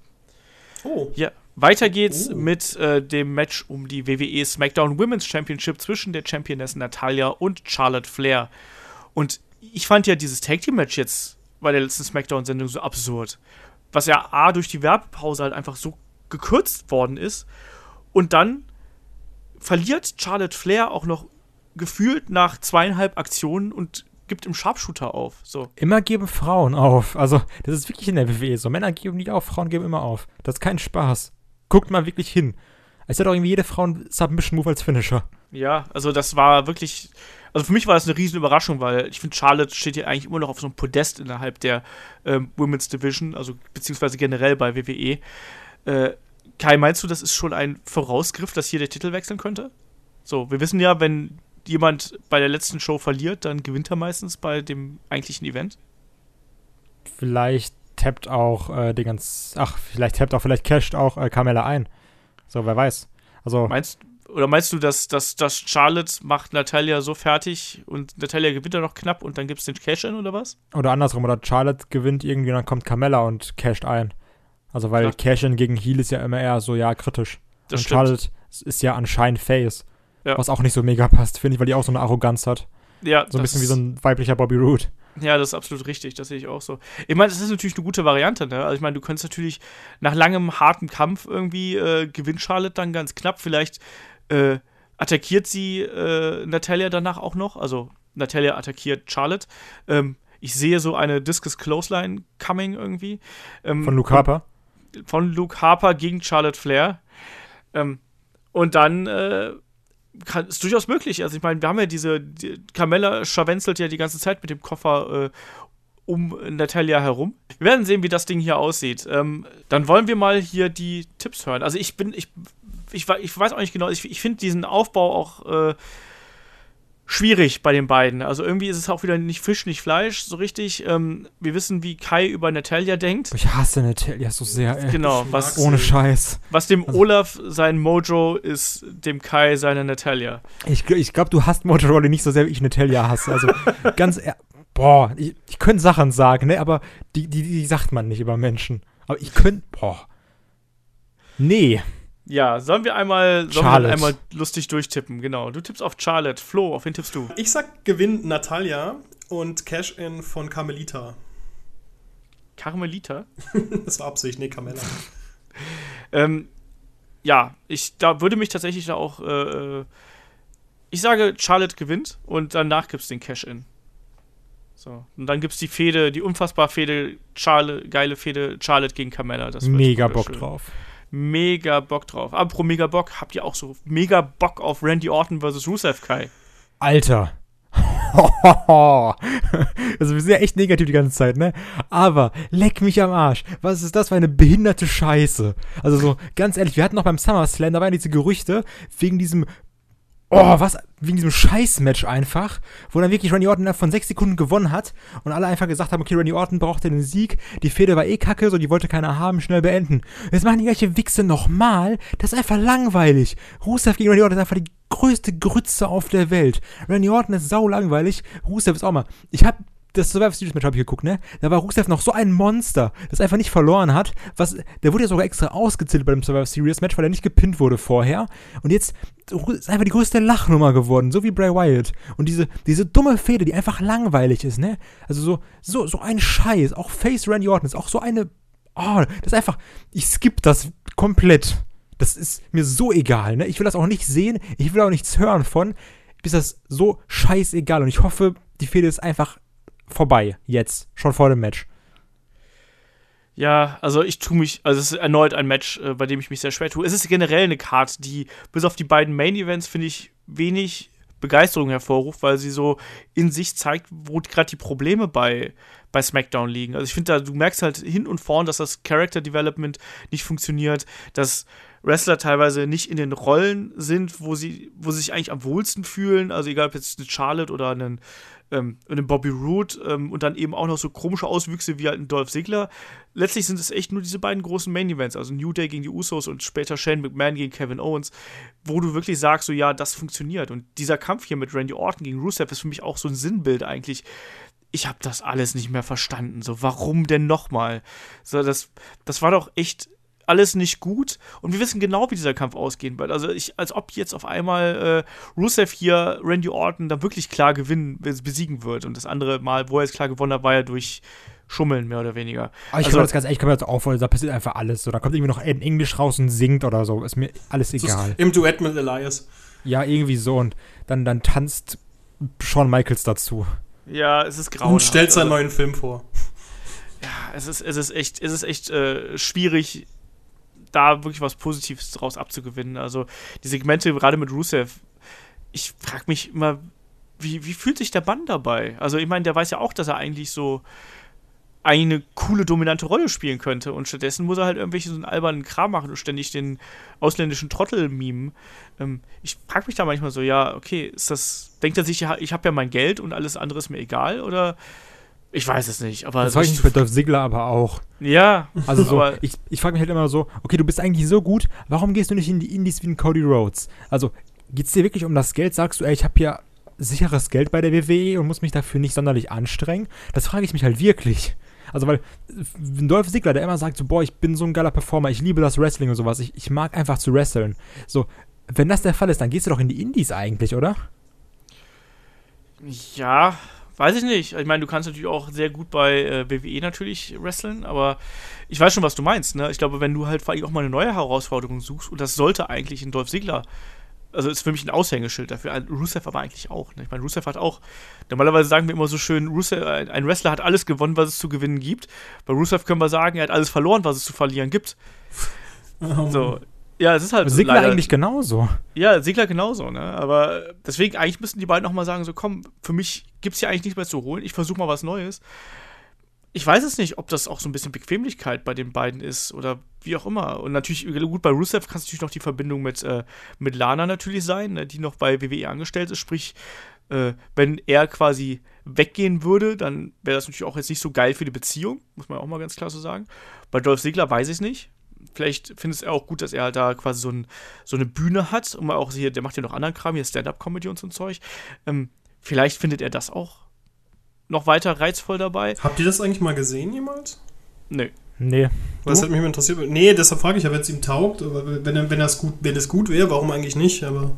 Oh. Ja, weiter geht's Oh. mit äh, dem Match um die WWE SmackDown Women's Championship zwischen der Championess Natalia und Charlotte Flair. Und ich fand ja dieses Tag Team Match jetzt bei der letzten SmackDown-Sendung so absurd. Was ja A durch die Werbepause halt einfach so gekürzt worden ist. Und dann verliert Charlotte Flair auch noch gefühlt nach zweieinhalb Aktionen und gibt im Sharpshooter auf. So. Immer geben Frauen auf. Also, das ist wirklich in der WWE so. Männer geben nie auf, Frauen geben immer auf. Das ist kein Spaß. Guckt mal wirklich hin. Es hat auch irgendwie jede Frau einen Submission-Move als Finisher. Ja, also das war wirklich. Also für mich war das eine riesen Überraschung, weil ich finde, Charlotte steht hier eigentlich immer noch auf so einem Podest innerhalb der ähm, Women's Division, also beziehungsweise generell bei WWE. Äh, Kai, meinst du, das ist schon ein Vorausgriff, dass hier der Titel wechseln könnte? So, wir wissen ja, wenn jemand bei der letzten Show verliert, dann gewinnt er meistens bei dem eigentlichen Event. Vielleicht tappt auch äh, den ganz. Ach, vielleicht tappt auch, vielleicht casht auch äh, Carmella ein. So, wer weiß. Also, Meinst oder meinst du, dass, dass, dass Charlotte macht Natalia so fertig und Natalia gewinnt dann noch knapp und dann gibt es den Cash-In oder was? oder andersrum, oder Charlotte gewinnt irgendwie und dann kommt Carmella und casht ein. Also, weil Ja. Cash-In gegen Heel ist ja immer eher so, ja, kritisch. Das und stimmt. Charlotte ist ja anscheinend Face. Ja. Was auch nicht so mega passt, finde ich, weil die auch so eine Arroganz hat. Ja, So ein bisschen wie so ein weiblicher Bobby Roode. Ja, das ist absolut richtig, das sehe ich auch so. Ich meine, das ist natürlich eine gute Variante, ne? Also ich meine, du könntest natürlich nach langem, hartem Kampf irgendwie äh, gewinnt Charlotte dann ganz knapp. Vielleicht äh, attackiert sie äh, Natalia danach auch noch. Also Natalia attackiert Charlotte. Ähm, ich sehe so eine Discus Clothesline coming irgendwie. Ähm, Von Luke Harper. von Luke Harper gegen Charlotte Flair. Ähm, und dann äh, kann, ist durchaus möglich. Also ich meine, wir haben ja diese, die, Carmella scharwenzelt ja die ganze Zeit mit dem Koffer äh, um Natalia herum. Wir werden sehen, wie das Ding hier aussieht. Ähm, dann wollen wir mal hier die Tipps hören. Also ich bin, ich, ich, ich weiß auch nicht genau, ich, ich finde diesen Aufbau auch äh, schwierig bei den beiden. Also irgendwie ist es auch wieder nicht Fisch, nicht Fleisch, so richtig. Ähm, wir wissen, wie Kai über Natalia denkt. Ich hasse Natalia so sehr, ey. Genau, was. Ohne Scheiß. was dem Olaf sein Mojo ist, dem Kai seine Natalia. Ich, ich glaube, du hasst Motorola nicht so sehr, wie ich Natalia hasse. Also *laughs* ganz, boah, ich, ich könnte Sachen sagen, ne, aber die, die, die sagt man nicht über Menschen. Aber ich könnte, boah. Nee. Ja, sollen wir einmal, sollen wir einmal lustig durchtippen? Genau. Du tippst auf Charlotte. Flo, auf wen tippst du? Ich sag Gewinn Natalia und Cash-In von Carmelita. Carmelita? *laughs* Das war Absicht, nee, Carmella. *laughs* Ähm, ja, ich da würde mich tatsächlich da auch. Äh, äh, ich sage, Charlotte gewinnt und danach gibt's den Cash-In. So. Und dann gibt's die Fehde, die unfassbar Fehde, Charlotte, geile Fehde, Charlotte gegen Carmella. Das Mega Bock wunderschön. drauf. Mega Bock drauf. Apropos mega Bock, habt ihr auch so mega Bock auf Randy Orton versus Rusev Kai? Alter. *laughs* also wir sind ja echt negativ die ganze Zeit, ne? Aber leck mich am Arsch. Was ist das für eine behinderte Scheiße? Also so, ganz ehrlich, wir hatten noch beim SummerSlam, da waren diese Gerüchte wegen diesem Oh, was? Wegen diesem Scheiß-Match einfach, wo dann wirklich Randy Orton innerhalb von sechs Sekunden gewonnen hat und alle einfach gesagt haben, okay, Randy Orton brauchte den Sieg, die Fehde war eh kacke, so die wollte keiner haben, schnell beenden. Jetzt machen die gleiche Wichse nochmal, das ist einfach langweilig. Rusev gegen Randy Orton ist einfach die größte Grütze auf der Welt. Randy Orton ist sau langweilig, Rusev ist auch mal. Ich hab das Survivor Series Match habe ich geguckt, ne? Da war Rusev noch so ein Monster, das einfach nicht verloren hat. Was, der wurde ja sogar extra ausgezählt bei dem Survivor Series Match, weil er nicht gepinnt wurde vorher. Und jetzt ist einfach die größte Lachnummer geworden, so wie Bray Wyatt. Und diese, diese dumme Fehde, die einfach langweilig ist, ne? Also so, so, so ein Scheiß. Auch Face Randy Orton ist auch so eine. Oh, das ist einfach. Ich skipp das komplett. Das ist mir so egal, ne? Ich will das auch nicht sehen, ich will auch nichts hören von. Ist das so scheißegal. Und ich hoffe, die Fehde ist einfach vorbei. Jetzt. Schon vor dem Match. Ja, also ich tue mich, also es ist erneut ein Match, äh, bei dem ich mich sehr schwer tue. Es ist generell eine Card, die bis auf die beiden Main Events finde ich wenig Begeisterung hervorruft, weil sie so in sich zeigt, wo gerade die Probleme bei, bei SmackDown liegen. Also ich finde, da du merkst halt hin und vorn, dass das Character Development nicht funktioniert, dass Wrestler teilweise nicht in den Rollen sind, wo sie, wo sie sich eigentlich am wohlsten fühlen. Also egal ob jetzt eine Charlotte oder einen, ähm, einen Bobby Roode ähm, und dann eben auch noch so komische Auswüchse wie halt ein Dolph Ziggler. Letztlich sind es echt nur diese beiden großen Main Events, also New Day gegen die Usos und später Shane McMahon gegen Kevin Owens, wo du wirklich sagst, so ja, das funktioniert. Und dieser Kampf hier mit Randy Orton gegen Rusev ist für mich auch so ein Sinnbild eigentlich ich habe das alles nicht mehr verstanden. So, warum denn nochmal? So, das, das war doch echt alles nicht gut und wir wissen genau, wie dieser Kampf ausgehen wird. Also ich, als ob jetzt auf einmal äh, Rusev hier Randy Orton da wirklich klar gewinnen, besiegen wird. Und das andere Mal, wo er jetzt klar gewonnen hat, war ja durch Schummeln, mehr oder weniger. Aber ich also, kann mir das ganz ehrlich, ich kann mir das auch vorstellen, da passiert einfach alles so. Da kommt irgendwie noch in Englisch raus und singt oder so. Ist mir alles egal. Im Duett mit Elias. Ja, irgendwie so. Und dann, dann tanzt Shawn Michaels dazu. Ja, es ist grauenhaft. Und stellt seinen also, neuen Film vor. Ja, es ist, es ist echt, es ist echt äh, schwierig, da wirklich was Positives draus abzugewinnen. Also die Segmente gerade mit Rusev, ich frage mich immer, wie, wie fühlt sich der Bann dabei? Also ich meine, der weiß ja auch, dass er eigentlich so eine coole, dominante Rolle spielen könnte. Und stattdessen muss er halt irgendwelche so einen albernen Kram machen und ständig den ausländischen Trottel mimen. Ähm, ich frage mich da manchmal so, ja, okay, ist das, denkt er sich, ich habe ja mein Geld und alles andere ist mir egal? Oder ich weiß es nicht, aber. Das weiß ich nicht bei Dolph Ziggler aber auch. Ja. Also so, ich, ich frage mich halt immer so, okay, du bist eigentlich so gut, warum gehst du nicht in die Indies wie ein Cody Rhodes? Also, geht es dir wirklich um das Geld? Sagst du, ey, ich habe hier sicheres Geld bei der WWE und muss mich dafür nicht sonderlich anstrengen? Das frage ich mich halt wirklich. Also, weil Dolph Ziggler, der immer sagt so, boah, ich bin so ein geiler Performer, ich liebe das Wrestling und sowas, ich, ich mag einfach zu wresteln. So, wenn das der Fall ist, dann gehst du doch in die Indies eigentlich, oder? Ja, Weiß ich nicht. Ich meine, du kannst natürlich auch sehr gut bei äh, WWE natürlich wresteln, aber ich weiß schon, was du meinst. Ne? Ich glaube, wenn du halt vor allem auch mal eine neue Herausforderung suchst, und das sollte eigentlich in Dolph Ziggler, also ist für mich ein Aushängeschild dafür. Rusev aber eigentlich auch. Ne? Ich meine, Rusev hat auch, normalerweise sagen wir immer so schön, Rusev, ein Wrestler hat alles gewonnen, was es zu gewinnen gibt. Bei Rusev können wir sagen, er hat alles verloren, was es zu verlieren gibt. Oh. *laughs* So, ja, es ist halt Sigler leider, eigentlich genauso. Ja, Sigler genauso, ne? Aber deswegen, eigentlich müssten die beiden nochmal sagen: so, komm, für mich gibt es hier eigentlich nichts mehr zu holen, ich versuche mal was Neues. Ich weiß es nicht, ob das auch so ein bisschen Bequemlichkeit bei den beiden ist oder wie auch immer. Und natürlich, gut, bei Rusev kann es natürlich noch die Verbindung mit, äh, mit Lana natürlich sein, ne, die noch bei WWE angestellt ist. Sprich, äh, wenn er quasi weggehen würde, dann wäre das natürlich auch jetzt nicht so geil für die Beziehung, muss man auch mal ganz klar so sagen. Bei Dolph Ziggler weiß ich es nicht vielleicht findet er auch gut, dass er halt da quasi so, ein, so eine Bühne hat und auch hier, der macht ja noch anderen Kram, hier Stand-Up-Comedy und so ein Zeug. Ähm, vielleicht findet er das auch noch weiter reizvoll dabei. Habt ihr das eigentlich mal gesehen jemals? Nö. Nee. Was hat mich interessiert? Nee, deshalb frage ich ja, wenn es ihm taugt, aber wenn, wenn das gut, wenn es gut wäre, warum eigentlich nicht? Aber.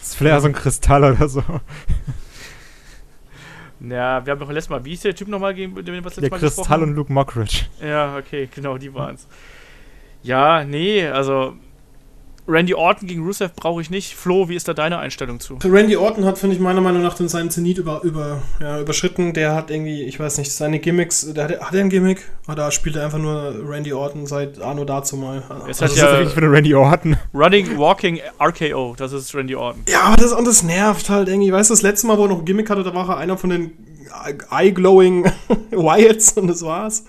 Das ist vielleicht so ein Kristall oder so. Ja, wir haben doch letztes Mal, wie ist der Typ nochmal, gegen den wir das letzte der Mal Kristall und Luke Mockridge. Ja, okay, genau, die waren's. Ja, nee, also Randy Orton gegen Rusev brauche ich nicht. Flo, wie ist da deine Einstellung zu? Randy Orton hat, finde ich, meiner Meinung nach seinen Zenit über, über, ja, überschritten. Der hat irgendwie, ich weiß nicht, seine Gimmicks, der hat, hat er ein Gimmick? Oder spielt er einfach nur Randy Orton seit Anno dazu mal? Es also, hat ja ich finde Randy Orton. Running, Walking, RKO, das ist Randy Orton. Ja, aber das, und das nervt halt irgendwie. Weißt du, das letzte Mal, wo er noch ein Gimmick hatte, da war er einer von den Eye-Glowing *laughs* Wyatts und das war's.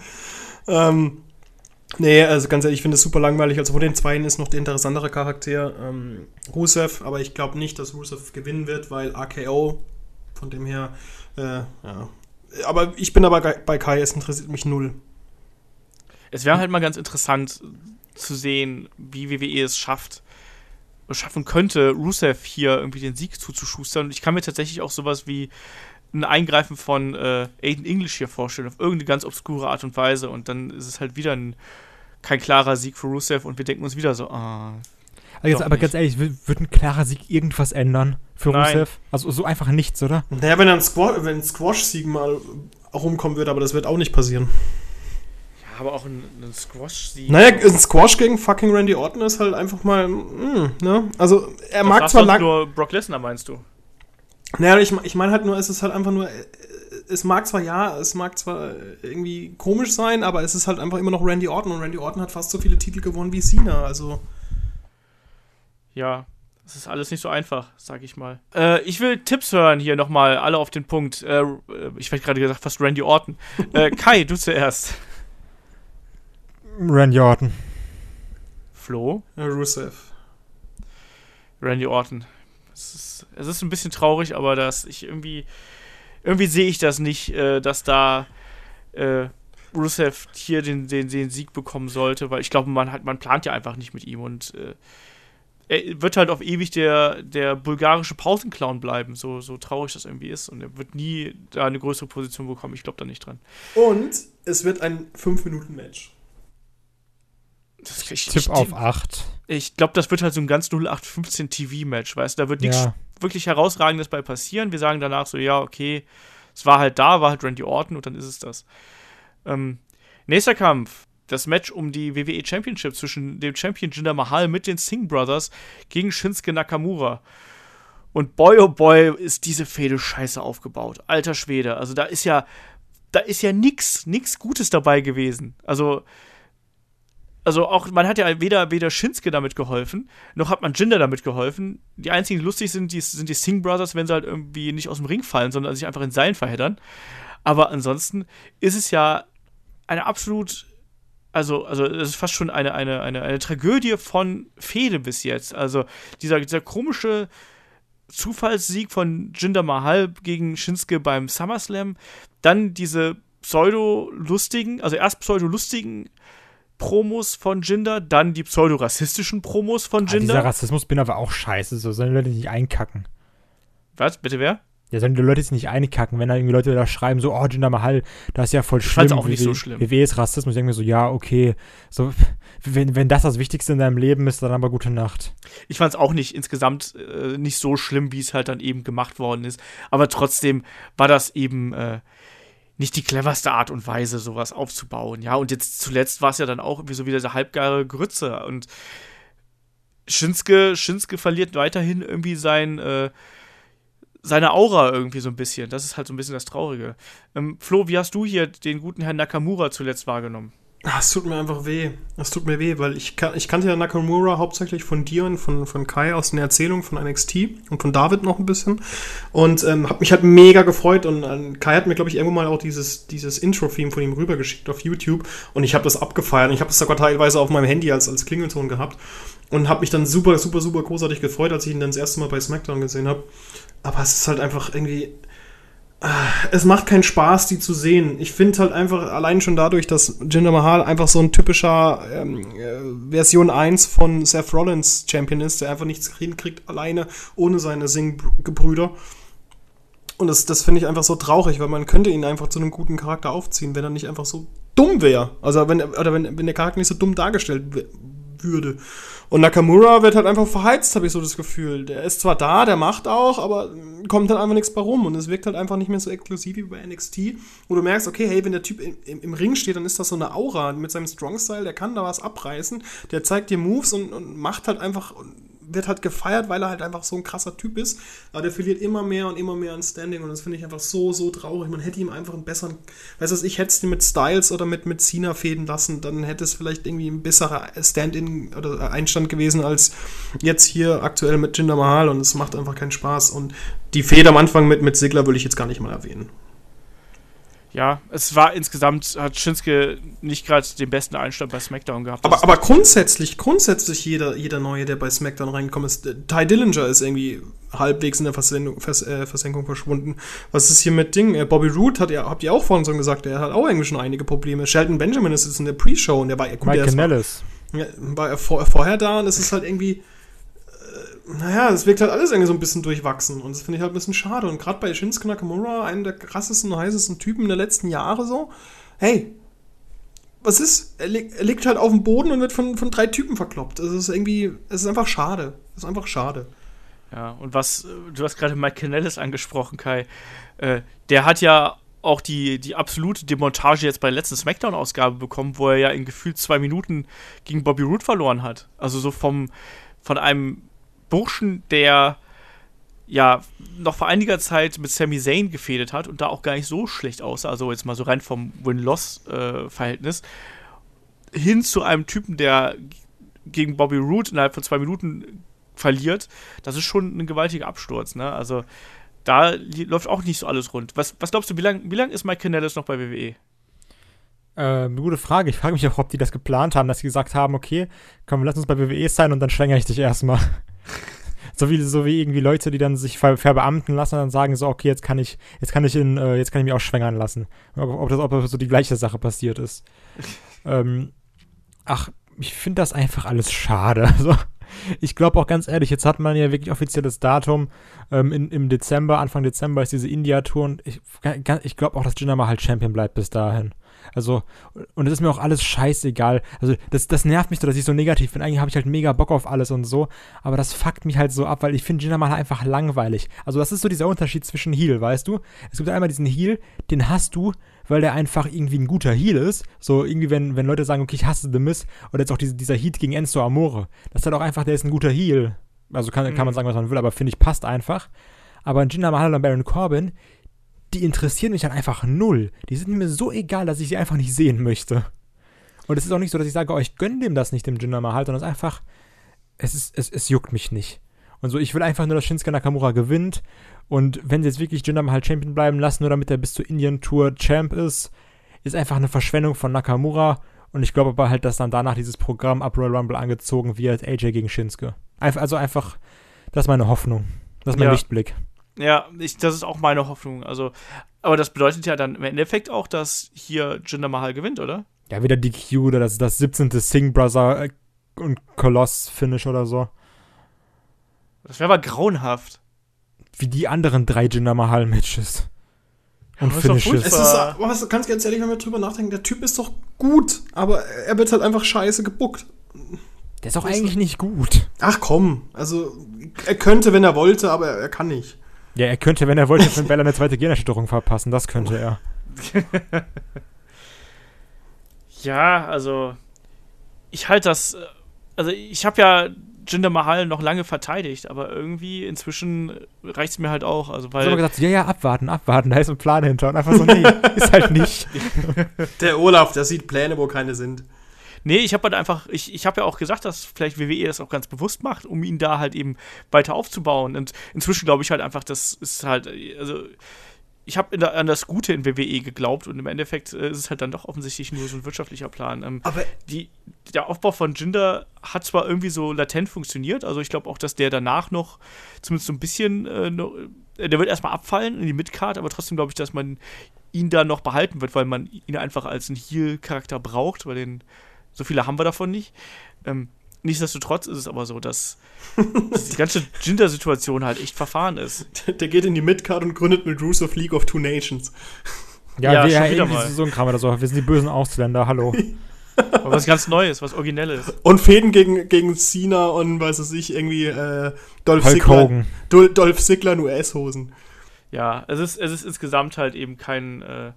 Ähm, Nee, also ganz ehrlich, ich finde es super langweilig. Also von den Zweien ist noch der interessantere Charakter ähm, Rusev, aber ich glaube nicht, dass Rusev gewinnen wird, weil AKO, von dem her, äh, ja. Aber ich bin aber bei Kai, es interessiert mich null. Es wäre halt mal ganz interessant zu sehen, wie WWE es schafft, schaffen könnte, Rusev hier irgendwie den Sieg zuzuschustern. Und ich kann mir tatsächlich auch sowas wie ein Eingreifen von äh, Aiden English hier vorstellen, auf irgendeine ganz obskure Art und Weise. Und dann ist es halt wieder ein, kein klarer Sieg für Rusev und wir denken uns wieder so, ah. Also jetzt, aber nicht. ganz ehrlich, wird ein klarer Sieg irgendwas ändern für Nein. Rusev? Also so einfach nichts, oder? Naja, wenn ein Squash, wenn ein Squash-Sieg mal rumkommen würde, aber das wird auch nicht passieren. Ja, aber auch ein, ein Squash-Sieg. Naja, ein Squash gegen fucking Randy Orton ist halt einfach mal, mh, hm, ne? Also, er das mag zwar lang. nur Brock Lesnar, meinst du? Naja, ich, ich meine halt nur, es ist halt einfach nur, äh, es mag zwar ja, es mag zwar irgendwie komisch sein, aber es ist halt einfach immer noch Randy Orton und Randy Orton hat fast so viele Titel gewonnen wie Cena, also. Ja, das ist alles nicht so einfach, sag ich mal. Äh, ich will Tipps hören hier nochmal, alle auf den Punkt. Äh, ich werde gerade gesagt, fast Randy Orton. Äh, *laughs* Kai, du zuerst. Randy Orton. Flo? Ja, Rusev. Randy Orton. Es ist, es ist ein bisschen traurig, aber das ich irgendwie irgendwie sehe ich das nicht, äh, dass da äh, Rusev hier den, den, den Sieg bekommen sollte, weil ich glaube, man hat man plant ja einfach nicht mit ihm und äh, er wird halt auf ewig der, der bulgarische Pausenclown bleiben, so, so traurig das irgendwie ist. Und er wird nie da eine größere Position bekommen. Ich glaube da nicht dran. Und es wird ein 5-Minuten-Match. Ich, ich, Tipp auf 8. Ich glaube, das wird halt so ein ganz 0815 TV-Match, weißt du? Da wird nichts ja. wirklich Herausragendes bei passieren. Wir sagen danach so, ja, okay, es war halt da, war halt Randy Orton und dann ist es das. Ähm, nächster Kampf das Match um die WWE Championship zwischen dem Champion Jinder Mahal mit den Singh Brothers gegen Shinsuke Nakamura. Und boy oh boy ist diese Fehde scheiße aufgebaut. Alter Schwede. Also da ist ja, da ist ja nix, nix Gutes dabei gewesen. Also, also auch, man hat ja weder, weder Shinsuke damit geholfen, noch hat man Jinder damit geholfen. Die einzigen, die lustig sind, die, sind die Singh Brothers, wenn sie halt irgendwie nicht aus dem Ring fallen, sondern sich einfach in Seilen verheddern. Aber ansonsten ist es ja eine absolut also, also es ist fast schon eine, eine, eine, eine Tragödie von Fehde bis jetzt. Also dieser, dieser komische Zufallssieg von Jinder Mahal gegen Shinsuke beim SummerSlam, dann diese pseudo-lustigen, also erst pseudo-lustigen Promos von Jinder, dann die pseudo-rassistischen Promos von Jinder. Ah, dieser Rassismus bin aber auch scheiße, so sollen Leute nicht einkacken. Was? Bitte wer? Ja, sollen die Leute jetzt nicht einkacken, wenn da irgendwie Leute da schreiben, so, oh, Jinder Mahal, das ist ja voll schlimm. auch nicht so schlimm. WWE ist Rassismus. Ich denke mir so, ja, okay. So, *laughs* wenn, wenn das das Wichtigste in deinem Leben ist, dann aber gute Nacht. Ich fand es auch nicht insgesamt äh, nicht so schlimm, wie es halt dann eben gemacht worden ist. Aber trotzdem war das eben äh, nicht die cleverste Art und Weise, sowas aufzubauen. Ja, und jetzt zuletzt war es ja dann auch irgendwie so wieder der halbgare Grütze. Und Shinsuke, Shinsuke verliert weiterhin irgendwie sein, äh, seine Aura irgendwie so ein bisschen. Das ist halt so ein bisschen das Traurige. Ähm, Flo, wie hast du hier den guten Herrn Nakamura zuletzt wahrgenommen? Ah, es tut mir einfach weh. Es tut mir weh, weil ich, ich kannte ja Nakamura hauptsächlich von dir und von, von Kai aus den Erzählungen von NXT und von David noch ein bisschen. Und ähm, habe mich halt mega gefreut. Und äh, Kai hat mir, glaube ich, irgendwo mal auch dieses, dieses Intro-Theme von ihm rübergeschickt auf YouTube. Und ich habe das abgefeiert. Und ich habe das sogar teilweise auf meinem Handy als, als Klingelton gehabt. Und habe mich dann super, super, super großartig gefreut, als ich ihn dann das erste Mal bei SmackDown gesehen habe. Aber es ist halt einfach irgendwie. Es macht keinen Spaß, die zu sehen. Ich finde halt einfach allein schon dadurch, dass Jinder Mahal einfach so ein typischer ähm, äh, Version 1 von Seth Rollins Champion ist, der einfach nichts hinkriegt alleine ohne seine Sing-Gebrüder. Und das, das finde ich einfach so traurig, weil man könnte ihn einfach zu einem guten Charakter aufziehen, wenn er nicht einfach so dumm wäre. Also wenn, oder wenn, wenn der Charakter nicht so dumm dargestellt würde. Und Nakamura wird halt einfach verheizt, habe ich so das Gefühl. Der ist zwar da, der macht auch, aber kommt halt einfach nichts bei rum. Und es wirkt halt einfach nicht mehr so exklusiv wie bei NXT, wo du merkst, okay, hey, wenn der Typ im, im, im Ring steht, dann ist das so eine Aura mit seinem Strong-Style, der kann da was abreißen, der zeigt dir Moves und, und macht halt einfach wird halt gefeiert, weil er halt einfach so ein krasser Typ ist. Aber der verliert immer mehr und immer mehr an Standing und das finde ich einfach so, so traurig. Man hätte ihm einfach einen besseren, weißt du, ich hätte es mit Styles oder mit, mit Cena fäden lassen, dann hätte es vielleicht irgendwie ein besserer Stand-in oder Einstand gewesen als jetzt hier aktuell mit Jinder Mahal und es macht einfach keinen Spaß. Und die Fehde am Anfang mit, mit Sigler will ich jetzt gar nicht mal erwähnen ja, es war insgesamt, hat Shinsuke nicht gerade den besten Einstand bei SmackDown gehabt. Aber, aber grundsätzlich, grundsätzlich jeder, jeder Neue, der bei SmackDown reinkommt, ist, Ty Dillinger ist irgendwie halbwegs in der Versendung, Vers, äh, Versenkung verschwunden. Was ist hier mit Ding? Äh, Bobby Roode hat ja, habt ihr auch vorhin schon gesagt, er hat auch irgendwie schon einige Probleme. Shelton Benjamin ist jetzt in der Pre-Show und der war, gut, Mike der Canellis. War, ja, war er vor, vorher da und es ist halt irgendwie, naja, es wirkt halt alles irgendwie so ein bisschen durchwachsen und das finde ich halt ein bisschen schade. Und gerade bei Shinsuke Nakamura, einem der krassesten und heißesten Typen der letzten Jahre so, hey, was ist? Er, li er liegt halt auf dem Boden und wird von, von drei Typen verkloppt. Es ist irgendwie, es ist einfach schade. Es ist einfach schade. Ja, und was, du hast gerade Mike Canellis angesprochen, Kai. Äh, der hat ja auch die, die absolute Demontage jetzt bei der letzten Smackdown-Ausgabe bekommen, wo er ja in gefühlt zwei Minuten gegen Bobby Roode verloren hat. Also so vom, von einem Burschen, der ja noch vor einiger Zeit mit Sami Zayn gefädet hat und da auch gar nicht so schlecht aussah, also jetzt mal so rein vom Win-Loss-Verhältnis, hin zu einem Typen, der gegen Bobby Roode innerhalb von zwei Minuten verliert, das ist schon ein gewaltiger Absturz, ne? Also da läuft auch nicht so alles rund. Was, was glaubst du, wie lange wie lang ist Mike Canellis noch bei WWE? Äh, gute Frage. Ich frage mich auch, ob die das geplant haben, dass sie gesagt haben, okay, komm, lass uns bei WWE sein und dann schwängere ich dich erstmal. So wie so wie irgendwie Leute, die dann sich ver verbeamten lassen und dann sagen so, okay, jetzt kann ich, jetzt kann ich in, äh, jetzt kann ich mich auch schwängern lassen. Ob, ob das, ob so die gleiche Sache passiert ist. *laughs* ähm, ach, ich finde das einfach alles schade. *laughs* Also, ich glaube auch ganz ehrlich, jetzt hat man ja wirklich offizielles Datum. Ähm, in, Im Dezember, Anfang Dezember ist diese India-Tour und ich, ich glaube auch, dass Jinder mal halt Champion bleibt bis dahin. Also, und es ist mir auch alles scheißegal. Also, das, das nervt mich so, dass ich so negativ bin. Eigentlich habe ich halt mega Bock auf alles und so. Aber das fuckt mich halt so ab, weil ich finde Jinder mal einfach langweilig. Also, das ist so dieser Unterschied zwischen Heal, weißt du? Es gibt einmal diesen Heal, den hast du, weil der einfach irgendwie ein guter Heal ist. So irgendwie, wenn, wenn Leute sagen, okay, ich hasse The Miss, oder jetzt auch diese, dieser Heat gegen Enzo Amore. Das ist halt auch einfach, der ist ein guter Heal. Also kann, kann man mhm. sagen, was man will, aber finde ich, passt einfach. Aber ein Jinder Mahal und Baron Corbin, die interessieren mich halt einfach null. Die sind mir so egal, dass ich sie einfach nicht sehen möchte. Und es ist auch nicht so, dass ich sage, oh, ich gönne dem das nicht, dem Jinder Mahal, sondern es ist einfach, es, ist, es, es juckt mich nicht. Und so, ich will einfach nur, dass Shinsuke Nakamura gewinnt. Und wenn sie jetzt wirklich Jinder Mahal Champion bleiben lassen, nur damit er bis zur Indian Tour Champ ist, ist einfach eine Verschwendung von Nakamura. Und ich glaube aber halt, dass dann danach dieses Programm Up Royal Rumble angezogen wird, AJ gegen Shinsuke. Einfach, also einfach, das ist meine Hoffnung. Das ist mein ja. Lichtblick. Ja, ich, das ist auch meine Hoffnung. Also, aber das bedeutet ja dann im Endeffekt auch, dass hier Jinder Mahal gewinnt, oder? Ja, wieder DQ oder das, das 17. Singh Brother äh, und Koloss Finish oder so. Das wäre aber grauenhaft. Wie die anderen drei Jinder Mahal Matches. Und ja, Finishes. Es ist, ganz, ganz ehrlich, wenn wir drüber nachdenken, der Typ ist doch gut, aber er wird halt einfach scheiße gebuckt. Der ist auch eigentlich nicht gut. Ach komm, also er könnte, wenn er wollte, aber er kann nicht. Ja, er könnte, wenn er wollte, von Bella eine zweite Gehirnerschütterung verpassen. Das könnte er. *laughs* ja, also ich halte das. Also ich habe ja Jinder Mahal noch lange verteidigt, aber irgendwie inzwischen reicht es mir halt auch. Also weil. Ich habe gesagt, ja, ja, abwarten, abwarten, da ist ein Plan hinter. Und einfach so, nee, *laughs* ist halt nicht. Der Olaf, der sieht Pläne, wo keine sind. Nee, ich habe halt einfach, ich, ich habe ja auch gesagt, dass vielleicht WWE das auch ganz bewusst macht, um ihn da halt eben weiter aufzubauen. Und inzwischen glaube ich halt einfach, das ist halt, also ich habe an das Gute in WWE geglaubt und im Endeffekt äh, ist es halt dann doch offensichtlich nur so ein wirtschaftlicher Plan. Ähm, Aber die, der Aufbau von Jinder hat zwar irgendwie so latent funktioniert, also ich glaube auch, dass der danach noch zumindest so ein bisschen, äh, noch, äh, der wird erstmal abfallen in die Midcard, aber trotzdem glaube ich, dass man ihn da noch behalten wird, weil man ihn einfach als einen Heal-Charakter braucht, weil den so viele haben wir davon nicht. Ähm, nichtsdestotrotz ist es aber so, dass, *laughs* dass die ganze Jinder-Situation halt echt verfahren ist. Der geht in die Midcard und gründet mit Rusev League of Two Nations. Ja, ja wir ja irgendwie mal. so ein Kram oder so. Wir sind die bösen Ausländer, hallo. *laughs* Aber was ganz Neues, was Originelles. Und Fäden gegen, gegen Cena und weiß es ich, irgendwie äh, Dolph Hulk Ziggler. Hogan. Dolph Ziggler in US-Hosen. Ja, es ist, es ist insgesamt halt eben kein, äh,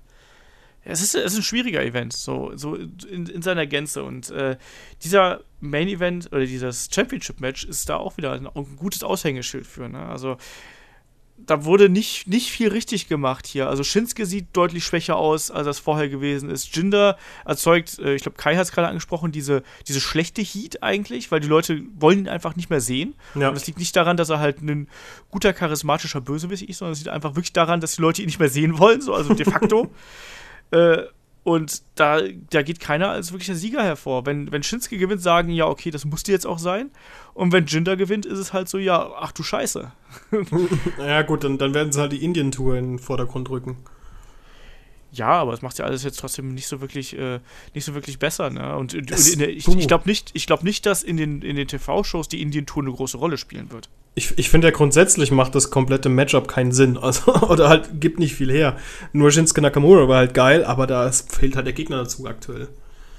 es ist, es ist ein schwieriger Event, so, so in, in seiner Gänze. Und äh, dieser Main Event oder dieses Championship-Match ist da auch wieder ein, ein gutes Aushängeschild für. Ne? Also, da wurde nicht, nicht viel richtig gemacht hier. Also, Shinsuke sieht deutlich schwächer aus, als das vorher gewesen ist. Jinder erzeugt, äh, ich glaube, Kai hat es gerade angesprochen, diese, diese schlechte Heat eigentlich, weil die Leute wollen ihn einfach nicht mehr sehen. Ja. Und das liegt nicht daran, dass er halt ein guter, charismatischer Bösewicht ist, sondern es liegt einfach wirklich daran, dass die Leute ihn nicht mehr sehen wollen, so, also de facto. *laughs* Äh, und da, da geht keiner als wirklicher Sieger hervor. Wenn, wenn Shinsuke gewinnt, sagen, ja, okay, das musste jetzt auch sein. Und wenn Jinder gewinnt, ist es halt so, ja, ach du Scheiße. *laughs* ja, gut, dann, dann werden sie halt die Indien-Tour in den Vordergrund rücken. Ja, aber es macht ja alles jetzt trotzdem nicht so wirklich, äh, nicht so wirklich besser. Ne? Und, und der, ich, ich glaube nicht, glaub nicht, dass in den, in den TV-Shows die Indien-Tour eine große Rolle spielen wird. Ich, ich finde ja grundsätzlich macht das komplette Matchup keinen Sinn. *laughs* Also, oder halt gibt nicht viel her. Nur Shinsuke Nakamura war halt geil, aber da fehlt halt der Gegner dazu aktuell.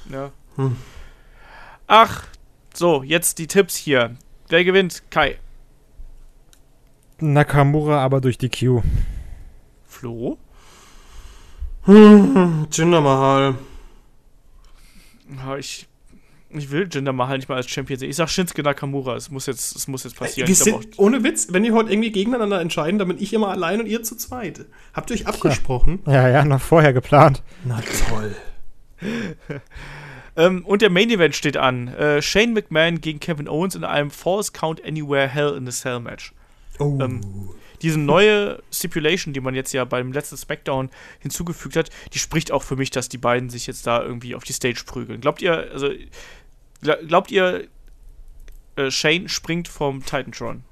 Ja. Hm. Ach, so, jetzt die Tipps hier. Wer gewinnt? Kai. Nakamura, aber durch die Q. Flo? Hm, Jinder Mahal. Ja, ich Ich will Jinder Mahal nicht mal als Champion sehen. Ich sag Shinsuke Nakamura, es muss jetzt, es muss jetzt passieren. Wir sind, ohne Witz, wenn die heute irgendwie gegeneinander entscheiden, dann bin ich immer allein und ihr zu zweit. Habt ihr euch abgesprochen? Ja, ja, noch vorher geplant. Na toll. *laughs* Ähm, und der Main Event steht an. Äh, Shane McMahon gegen Kevin Owens in einem False Count Anywhere Hell in a Cell Match. Oh. Ähm, diese neue Stipulation, die man jetzt ja beim letzten SmackDown hinzugefügt hat, die spricht auch für mich, dass die beiden sich jetzt da irgendwie auf die Stage prügeln. Glaubt ihr, also gla- glaubt ihr, äh, Shane springt vom Titantron?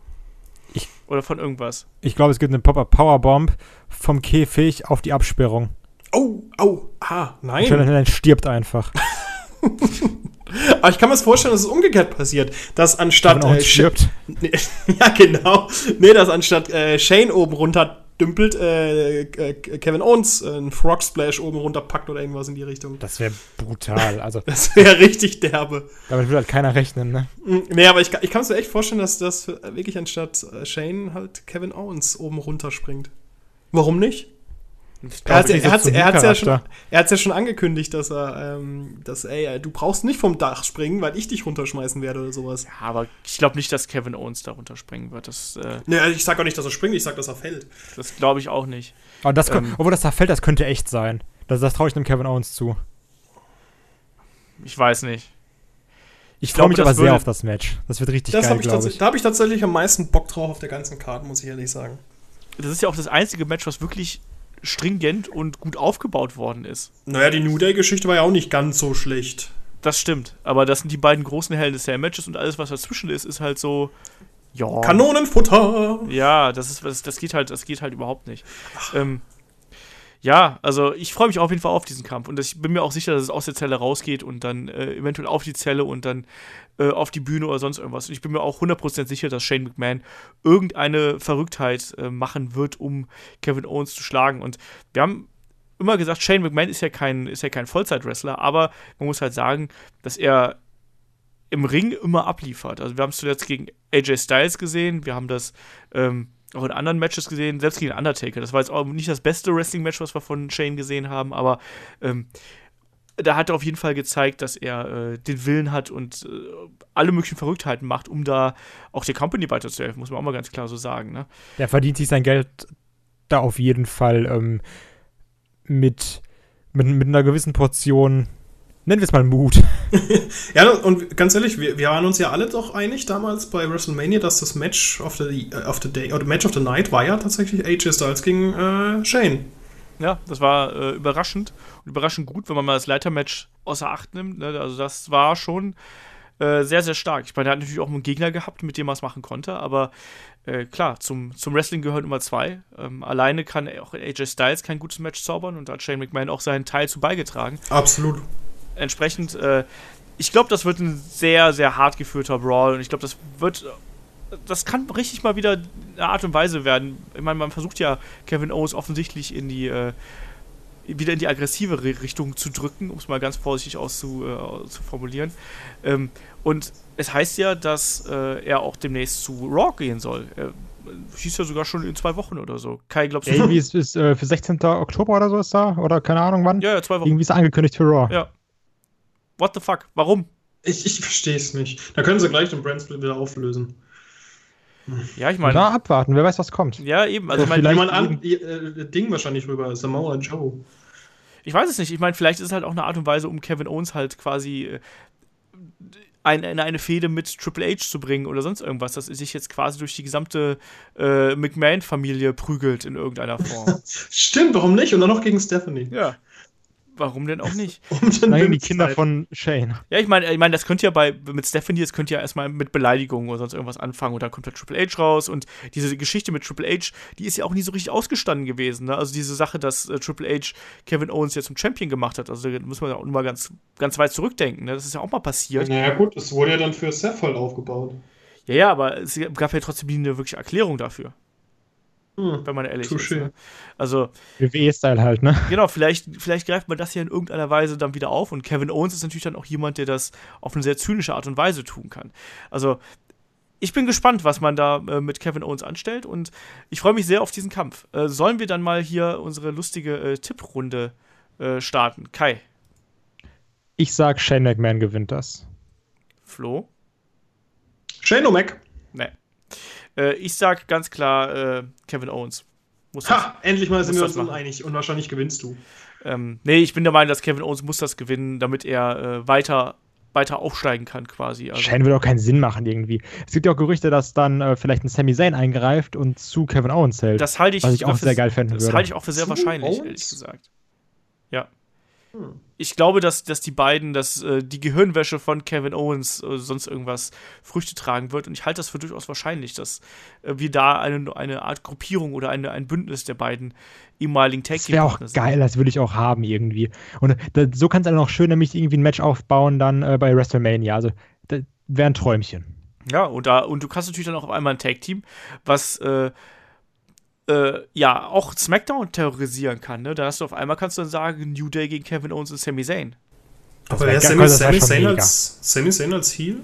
Ich- Oder von irgendwas? Ich glaube, es gibt eine Pop-Up Powerbomb vom Käfig auf die Absperrung. oh, oh, ah, nein. Shane McMahon stirbt einfach. *laughs* Aber ich kann mir das vorstellen, dass es umgekehrt passiert. Dass anstatt. Äh, stirbt. *laughs* Nee, ja, genau. Nee, dass anstatt äh, Shane oben runter dümpelt, äh, äh, Kevin Owens äh, einen Frog Splash oben runter packt oder irgendwas in die Richtung. Das wäre brutal. Also, *laughs* Das wäre richtig derbe. damit will halt keiner rechnen, ne? Mm, Nee, aber ich, kann- ich kann es mir echt vorstellen, dass das wirklich anstatt äh, Shane halt Kevin Owens oben runterspringt. Warum nicht? Er hat es ja, schon- er hat's ja schon angekündigt, dass er, ähm, dass, ey, du brauchst nicht vom Dach springen, weil ich dich runterschmeißen werde oder sowas. Ja, aber ich glaube nicht, dass Kevin Owens da runterspringen wird. Das, äh, Nee, ich sag auch nicht, dass er springt, ich sag, dass er fällt. das glaube ich auch nicht. Aber das, Ähm. obwohl das da fällt, das könnte echt sein. Das, das traue ich dem Kevin Owens zu. Ich weiß nicht. Ich freue mich aber sehr auf das Match. Das wird richtig Das geil, glaube ich. Da habe ich tatsächlich am meisten Bock drauf auf der ganzen Karte, muss ich ehrlich sagen. Das ist ja auch das einzige Match, was wirklich stringent und gut aufgebaut worden ist. Naja, die New Day-Geschichte war ja auch nicht ganz so schlecht. Das stimmt. Aber das sind die beiden großen a Cell Matches und alles, was dazwischen ist, ist halt so. Ja. Kanonenfutter! Ja, das ist das, das geht halt, das geht halt überhaupt nicht. Ähm, ja, also ich freue mich auf jeden Fall auf diesen Kampf und ich bin mir auch sicher, dass es aus der Zelle rausgeht und dann äh, eventuell auf die Zelle und dann äh, auf die Bühne oder sonst irgendwas. Und ich bin mir auch 100% sicher, dass Shane McMahon irgendeine Verrücktheit äh, machen wird, um Kevin Owens zu schlagen. Und wir haben immer gesagt, Shane McMahon ist ja kein, ist ja kein Vollzeit-Wrestler, aber man muss halt sagen, dass er im Ring immer abliefert. Also wir haben es zuletzt gegen AJ Styles gesehen, wir haben das ähm, auch in anderen Matches gesehen, selbst gegen Undertaker. Das war jetzt auch nicht das beste Wrestling-Match, was wir von Shane gesehen haben, aber ähm, da hat er auf jeden Fall gezeigt, dass er äh, den Willen hat und äh, alle möglichen Verrücktheiten macht, um da auch der Company weiterzuhelfen, muss man auch mal ganz klar so sagen. Ne? Der verdient sich sein Geld da auf jeden Fall ähm, mit, mit, mit einer gewissen Portion, nennen wir es mal Mut. *laughs* Ja, und ganz ehrlich, wir, wir waren uns ja alle doch einig damals bei WrestleMania, dass das Match of the, äh, of the Day, oder Match of the Night war ja tatsächlich AJ Styles gegen äh, Shane. Ja, das war äh, überraschend und überraschend gut, wenn man mal das Leitermatch außer Acht nimmt. Ne? Also das war schon äh, sehr, sehr stark. Ich meine, er hat natürlich auch einen Gegner gehabt, mit dem er es machen konnte, aber äh, klar, zum, zum Wrestling gehören immer zwei. Ähm, alleine kann auch AJ Styles kein gutes Match zaubern und da hat Shane McMahon auch seinen Teil zu beigetragen. Absolut. Entsprechend, äh, ich glaube, das wird ein sehr, sehr hart geführter Brawl und ich glaube, das wird das kann richtig mal wieder eine Art und Weise werden. Ich meine, man versucht ja Kevin Owens offensichtlich in die äh, wieder in die aggressive Ri- Richtung zu drücken, um es mal ganz vorsichtig auszu, äh. Ähm, und es heißt ja, dass äh, er auch demnächst zu Raw gehen soll. Er hieß ja sogar schon in zwei Wochen oder so. Kai, glaubst du? Irgendwie ist, ist äh, für 16. Oktober oder so ist da, oder keine Ahnung wann. ja, ja, zwei Wochen. Irgendwie ist er angekündigt für Raw. Ja. What the fuck? Warum? Ich, ich verstehe es nicht. Da können sie gleich den Brandsplit wieder auflösen. Ja, ich meine. abwarten, wer weiß, was kommt. Ja, eben. Also, ich meine, vielleicht- Jemand an, äh, Ding wahrscheinlich rüber, Samoa Joe. Ich weiß es nicht. Ich meine, vielleicht ist es halt auch eine Art und Weise, um Kevin Owens halt quasi äh, ein, in eine Fehde mit Triple H zu bringen oder sonst irgendwas, dass er sich jetzt quasi durch die gesamte äh, McMahon-Familie prügelt in irgendeiner Form. *laughs* Stimmt, warum nicht? Und dann noch gegen Stephanie. ja. Warum denn auch nicht? *laughs* Um den Nein, die Kinder Zeit. von Shane. Ja, ich meine, ich meine, das könnte ja bei mit Stephanie, das könnte ja erstmal mit Beleidigungen oder sonst irgendwas anfangen und dann kommt halt Triple H raus und diese Geschichte mit Triple H, die ist ja auch nie so richtig ausgestanden gewesen, ne? Also diese Sache, dass äh, Triple H Kevin Owens jetzt zum Champion gemacht hat, also da muss man ja auch mal ganz ganz weit zurückdenken, ne? Das ist ja auch mal passiert. Naja, gut, es wurde ja dann für Seth halt aufgebaut. Ja, ja, aber es gab ja trotzdem nie eine wirkliche Erklärung dafür, Hm. wenn man ehrlich Touché. ist. Ne? Also, WWE-Style halt, ne? genau, vielleicht, vielleicht greift man das ja in irgendeiner Weise dann wieder auf. Und Kevin Owens ist natürlich dann auch jemand, der das auf eine sehr zynische Art und Weise tun kann. Also, ich bin gespannt, was man da äh, mit Kevin Owens anstellt und ich freue mich sehr auf diesen Kampf. Äh, sollen wir dann mal hier unsere lustige äh, Tipprunde äh, starten? Kai. Ich sag, Shane McMahon gewinnt das. Flo? Shane O'Mac. Nee. Äh, ich sag ganz klar äh, Kevin Owens. Muss das, ha, endlich mal sind wir uns machen. einig und wahrscheinlich gewinnst du. Ähm, nee, ich bin der Meinung, dass Kevin Owens muss das gewinnen, damit er äh, weiter weiter aufsteigen kann quasi. Also. Shane würde auch keinen Sinn machen irgendwie. Es gibt ja auch Gerüchte, dass dann äh, vielleicht ein Sami Zayn eingreift und zu Kevin Owens hält. Das halte ich, was ich auch sehr geil fänden das würde. Das halte ich auch für sehr zu wahrscheinlich, Owens? ehrlich gesagt. Ja. Hm. Ich glaube, dass, dass die beiden, dass äh, die Gehirnwäsche von Kevin Owens äh, sonst irgendwas Früchte tragen wird. Und ich halte das für durchaus wahrscheinlich, dass äh, wir da eine, eine Art Gruppierung oder eine, ein Bündnis der beiden ehemaligen Tag Das wäre auch geil, das würde ich auch haben irgendwie. Und da, so kannst du dann auch schön nämlich irgendwie ein Match aufbauen dann äh, bei WrestleMania. Also das wäre ein Träumchen. Ja, und, da, und du kannst natürlich dann auch auf einmal ein Tag-Team, was äh, ja auch SmackDown terrorisieren kann. Ne? Da hast du auf einmal kannst du dann sagen, New Day gegen Kevin Owens und Sami Zayn. Aber wäre Sami, Sami, Zayn als, Sami Zayn als Heel?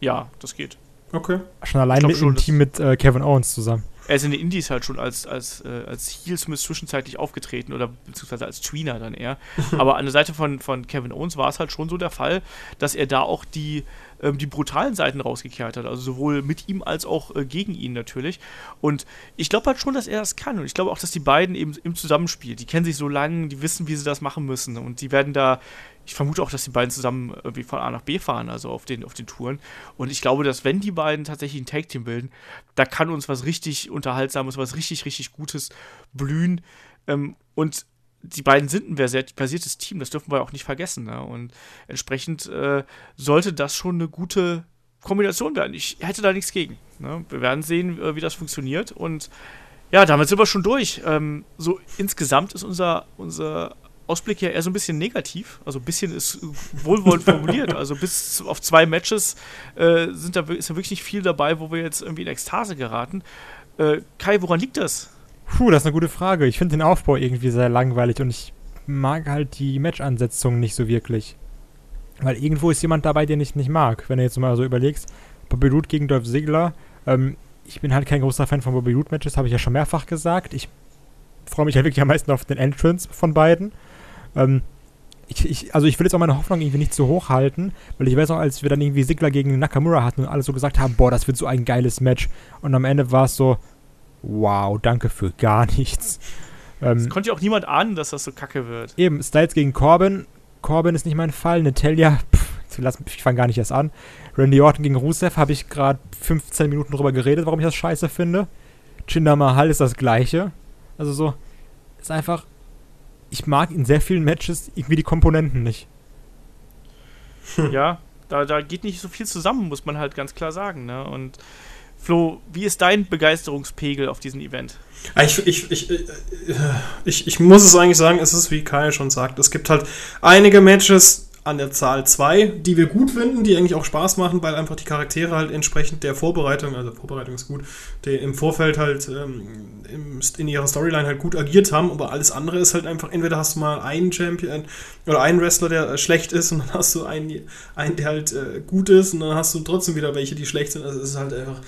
Ja, das geht. Okay. Schon allein mit im Team mit äh, Kevin Owens zusammen. Er ist in den Indies halt schon als, als, äh, als Heel zumindest zwischenzeitlich aufgetreten oder beziehungsweise als Tweener dann eher. *laughs* Aber an der Seite von, von Kevin Owens war es halt schon so der Fall, dass er da auch die, ähm, die brutalen Seiten rausgekehrt hat. Also sowohl mit ihm als auch äh, gegen ihn natürlich. Und ich glaube halt schon, dass er das kann. Und ich glaube auch, dass die beiden eben im Zusammenspiel, die kennen sich so lange, die wissen, wie sie das machen müssen. Und die werden da ich vermute auch, dass die beiden zusammen irgendwie von A nach B fahren, also auf den, auf den Touren. Und ich glaube, dass wenn die beiden tatsächlich ein Tag-Team bilden, da kann uns was richtig Unterhaltsames, was richtig, richtig Gutes blühen. Ähm, und die beiden sind ein versiertes Team, das dürfen wir auch nicht vergessen. Ne? Und entsprechend äh, sollte das schon eine gute Kombination werden. Ich hätte da nichts gegen. Ne? Wir werden sehen, äh, wie das funktioniert. Und ja, damit sind wir schon durch. Ähm, so insgesamt ist unser, unser Ausblick ja eher so ein bisschen negativ. Also ein bisschen ist wohlwollend formuliert. Also bis auf zwei Matches äh, sind da, ist da wirklich nicht viel dabei, wo wir jetzt irgendwie in Ekstase geraten. Äh, Kai, woran liegt das? Puh, das ist eine gute Frage. Ich finde den Aufbau irgendwie sehr langweilig und ich mag halt die Match-Ansetzung nicht so wirklich. Weil irgendwo ist jemand dabei, den ich nicht mag. Wenn du jetzt mal so überlegst, Bobby Roode gegen Dolph Ziggler. Ähm, ich bin halt kein großer Fan von Bobby Roode-Matches, habe ich ja schon mehrfach gesagt. Ich freue mich ja wirklich am meisten auf den Entrance von beiden. Ähm, ich, ich, also ich will jetzt auch meine Hoffnung irgendwie nicht zu hoch halten, weil ich weiß auch, als wir dann irgendwie Sigler gegen Nakamura hatten und alle so gesagt haben, boah, das wird so ein geiles Match. Und am Ende war es so, wow, danke für gar nichts. Ähm, das konnte ja auch niemand ahnen, dass das so kacke wird. Eben, Styles gegen Corbin. Corbin ist nicht mein Fall. Natalia, pff, ich fange gar nicht erst an. Randy Orton gegen Rusev habe ich gerade 15 Minuten drüber geredet, warum ich das scheiße finde. Jinder Mahal ist das gleiche. Also so, ist einfach ich mag in sehr vielen Matches irgendwie die Komponenten nicht. Ja, da, da geht nicht so viel zusammen, muss man halt ganz klar sagen. Ne? Und Flo, wie ist dein Begeisterungspegel auf diesem Event? Ich, ich, ich, äh, ich, ich muss es eigentlich sagen, es ist wie Kai schon sagt. Es gibt halt einige Matches, an der Zahl 2, die wir gut finden, die eigentlich auch Spaß machen, weil einfach die Charaktere halt entsprechend der Vorbereitung, also Vorbereitung ist gut, die im Vorfeld halt ähm, in ihrer Storyline halt gut agiert haben, aber alles andere ist halt einfach, entweder hast du mal einen Champion oder einen Wrestler, der äh, schlecht ist *laughs* und dann hast du einen, einen der halt äh, gut ist und dann hast du trotzdem wieder welche, die schlecht sind. Also es ist halt einfach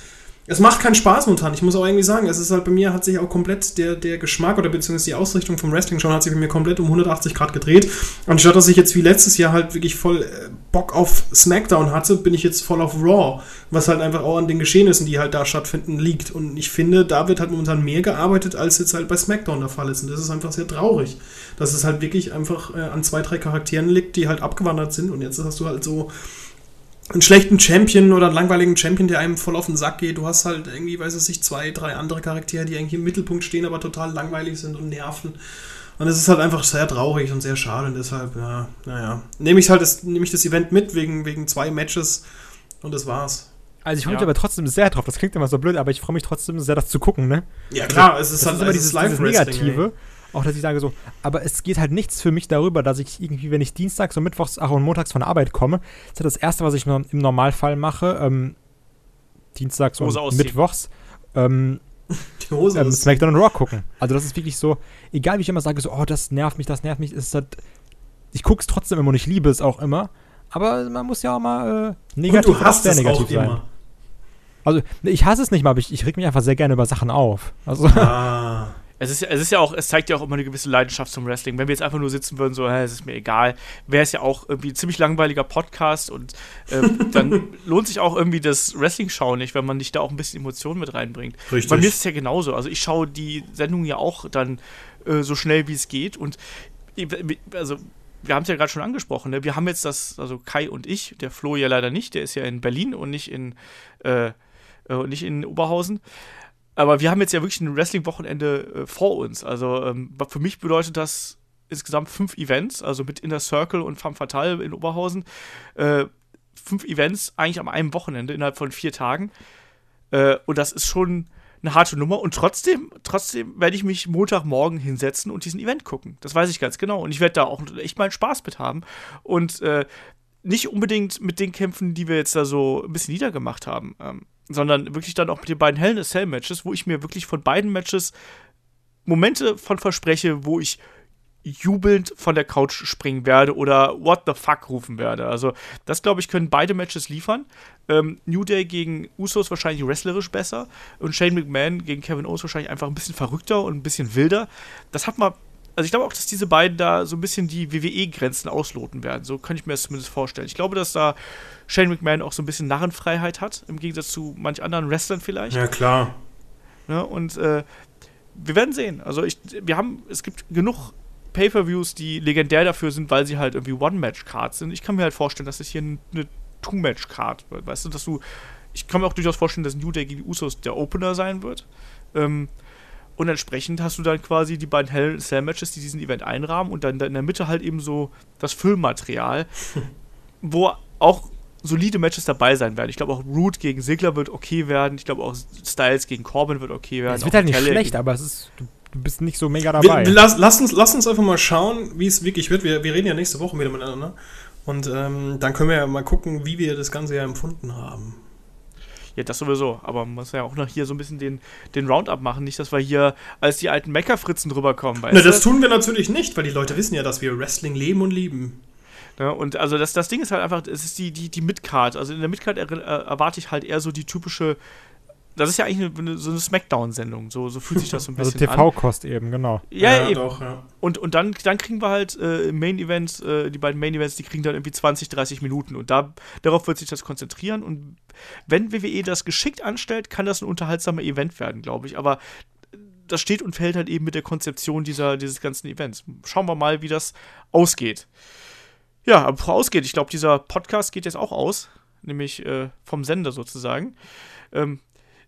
es macht keinen Spaß momentan. Ich muss auch irgendwie sagen, es ist halt bei mir hat sich auch komplett der, der Geschmack oder beziehungsweise die Ausrichtung vom Wrestling schon hat sich bei mir komplett um 180 Grad gedreht. Anstatt dass ich jetzt wie letztes Jahr halt wirklich voll äh, Bock auf SmackDown hatte, bin ich jetzt voll auf Raw, was halt einfach auch an den Geschehnissen, die halt da stattfinden, liegt. Und ich finde, da wird halt momentan mehr gearbeitet, als jetzt halt bei SmackDown der Fall ist. Und das ist einfach sehr traurig, dass es halt wirklich einfach äh, an zwei, drei Charakteren liegt, die halt abgewandert sind. Und jetzt hast du halt so einen schlechten Champion oder einen langweiligen Champion, der einem voll auf den Sack geht. Du hast halt irgendwie, weiß es nicht, zwei, drei andere Charaktere, die eigentlich im Mittelpunkt stehen, aber total langweilig sind und nerven. Und es ist halt einfach sehr traurig und sehr schade und deshalb, ja, naja. Nehme ich halt das, nehme ich das Event mit wegen, wegen zwei Matches und das war's. Also ich freue mich ja. aber trotzdem sehr drauf. Das klingt immer so blöd, aber ich freue mich trotzdem sehr, das zu gucken, ne? Ja klar, es ist das halt ist immer dieses, dieses Negative. Ey. Auch, dass ich sage so, aber es geht halt nichts für mich darüber, dass ich irgendwie, wenn ich dienstags und mittwochs, ach und montags von der Arbeit komme, ist ja das Erste, was ich im Normalfall mache, ähm, dienstags und ausziehen. mittwochs, ähm, die Hose ähm, SmackDown und Rock gucken. Also das ist wirklich so, egal wie ich immer sage, so, oh, das nervt mich, das nervt mich, ist halt, ich gucke es trotzdem immer und ich liebe es auch immer, aber man muss ja auch mal äh, negativ und du hast sehr negativ sein. Immer. Also, ich hasse es nicht mal, aber ich, ich reg mich einfach sehr gerne über Sachen auf. Also. Ah. *laughs* es ist, es ist ja auch, es zeigt ja auch immer eine gewisse Leidenschaft zum Wrestling. Wenn wir jetzt einfach nur sitzen würden, so, es ist mir egal, wäre es ja auch irgendwie ein ziemlich langweiliger Podcast und ähm, *laughs* dann lohnt sich auch irgendwie das Wrestling-Schauen nicht, wenn man nicht da auch ein bisschen Emotionen mit reinbringt. Richtig. Bei mir ist es ja genauso. Also ich schaue die Sendung ja auch dann äh, so schnell wie es geht und also wir haben es ja gerade schon angesprochen, ne? wir haben jetzt das, also Kai und ich, der Flo ja leider nicht, der ist ja in Berlin und nicht in, äh, äh nicht in Oberhausen. Aber wir haben jetzt ja wirklich ein Wrestling-Wochenende äh, vor uns. Also ähm, für mich bedeutet das insgesamt fünf Events, also mit Inner Circle und Femme Fatale in Oberhausen. Äh, fünf Events eigentlich am einem Wochenende innerhalb von vier Tagen. Äh, und das ist schon eine harte Nummer. Und trotzdem, trotzdem werde ich mich Montagmorgen hinsetzen und diesen Event gucken. Das weiß ich ganz genau. Und ich werde da auch echt meinen Spaß mit haben. Und äh, nicht unbedingt mit den Kämpfen, die wir jetzt da so ein bisschen niedergemacht haben. Ähm, sondern wirklich dann auch mit den beiden Hell in a Cell Matches, wo ich mir wirklich von beiden Matches Momente von verspreche, wo ich jubelnd von der Couch springen werde oder What the fuck rufen werde. Also, das glaube ich, können beide Matches liefern. Ähm, New Day gegen Usos wahrscheinlich wrestlerisch besser und Shane McMahon gegen Kevin Owens wahrscheinlich einfach ein bisschen verrückter und ein bisschen wilder. Das hat man also ich glaube auch, dass diese beiden da so ein bisschen die WWE-Grenzen ausloten werden. So kann ich mir das zumindest vorstellen. Ich glaube, dass da Shane McMahon auch so ein bisschen Narrenfreiheit hat, im Gegensatz zu manch anderen Wrestlern vielleicht. Ja, klar. Ja, ne, und äh, wir werden sehen. Also ich, wir haben, es gibt genug Pay-Per-Views, die legendär dafür sind, weil sie halt irgendwie One-Match-Cards sind. Ich kann mir halt vorstellen, dass es hier eine Two-Match-Card wird. Weißt du, dass du, ich kann mir auch durchaus vorstellen, dass New Day gegen Usos der Opener sein wird. Ähm, und entsprechend hast du dann quasi die beiden Hell Cell Matches, die diesen Event einrahmen und dann in der Mitte halt eben so das Füllmaterial, *laughs* wo auch solide Matches dabei sein werden. Ich glaube auch Root gegen Sigler wird okay werden. Ich glaube auch Styles gegen Corbin wird okay werden. Es wird halt nicht Tele schlecht, aber es ist, du, du, bist nicht so mega dabei. Wir, lass, lass, uns, lass uns einfach mal schauen, wie es wirklich wird. Wir, wir reden ja nächste Woche wieder miteinander. Und ähm, dann können wir ja mal gucken, wie wir das Ganze ja empfunden haben. Ja, das sowieso. Aber man muss ja auch noch hier so ein bisschen den, den Roundup machen. Nicht, dass wir hier als die alten Meckerfritzen drüber kommen. Na, das tun wir natürlich nicht, weil die Leute wissen ja, dass wir Wrestling leben und lieben. Ja, und also das, das Ding ist halt einfach, es ist die, die, die Midcard. Also in der Midcard er, äh, erwarte ich halt eher so die typische das ist ja eigentlich eine, so eine Smackdown-Sendung. So, so fühlt sich das so ein *laughs* also bisschen also TV-Kost eben, genau. Ja, ja eben. Doch, ja. Und, und dann, dann kriegen wir halt äh, Main-Events, äh, die beiden Main-Events, die kriegen dann irgendwie 20, 30 Minuten. Und da, darauf wird sich das konzentrieren. Und wenn WWE das geschickt anstellt, kann das ein unterhaltsamer Event werden, glaube ich. Aber das steht und fällt halt eben mit der Konzeption dieser, dieses ganzen Events. Schauen wir mal, wie das ausgeht. Ja, aber ausgeht, ich glaube, dieser Podcast geht jetzt auch aus, nämlich äh, vom Sender sozusagen. Ähm,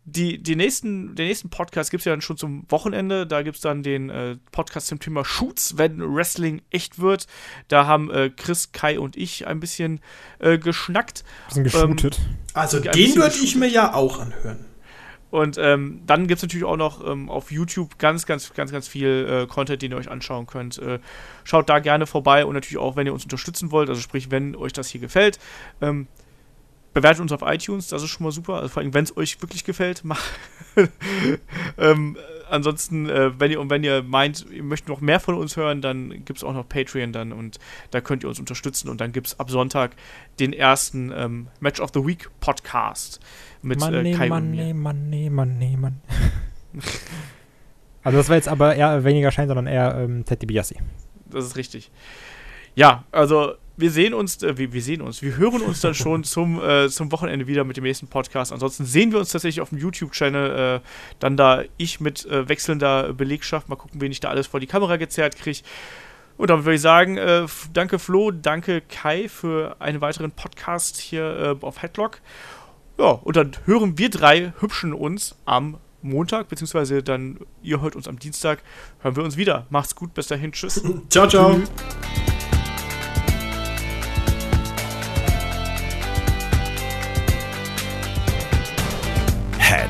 die, die nächsten, den nächsten Podcast gibt es ja dann schon zum Wochenende. Da gibt es dann den äh, Podcast zum Thema Shoots, wenn Wrestling echt wird. Da haben äh, Chris, Kai und ich ein bisschen äh, geschnackt. Bisschen geshootet. Ähm, also den würde ich mir ja auch anhören. Und ähm, dann gibt es natürlich auch noch ähm, auf YouTube ganz, ganz, ganz, ganz viel äh, Content, den ihr euch anschauen könnt. Äh, schaut da gerne vorbei und natürlich auch, wenn ihr uns unterstützen wollt, also sprich, wenn euch das hier gefällt. Ähm, bewertet uns auf iTunes, das ist schon mal super. Also vor allem, wenn es euch wirklich gefällt, *laughs* macht. ähm, ansonsten, äh, wenn ihr wenn ihr meint, ihr möchtet noch mehr von uns hören, dann gibt es auch noch Patreon dann und da könnt ihr uns unterstützen und dann gibt es ab Sonntag den ersten ähm, Match of the Week Podcast mit money, äh, Kai money, und mir. Money, money, money. *laughs* also das war jetzt aber eher weniger Schein, sondern eher ähm, Ted DiBiase. Das ist richtig. Ja, also wir sehen uns, äh, wir, wir, sehen uns, wir hören uns dann schon *laughs* zum, äh, zum Wochenende wieder mit dem nächsten Podcast. Ansonsten sehen wir uns tatsächlich auf dem YouTube-Channel, äh, dann da ich mit äh, wechselnder Belegschaft, mal gucken, wen ich da alles vor die Kamera gezerrt kriege. Und damit würde ich sagen, äh, danke Flo, danke Kai für einen weiteren Podcast hier äh, auf Headlock. Ja, und dann hören wir drei Hübschen uns am Montag, beziehungsweise dann, ihr hört uns am Dienstag, hören wir uns wieder. Macht's gut, bis dahin, tschüss. *laughs* ciao, ciao.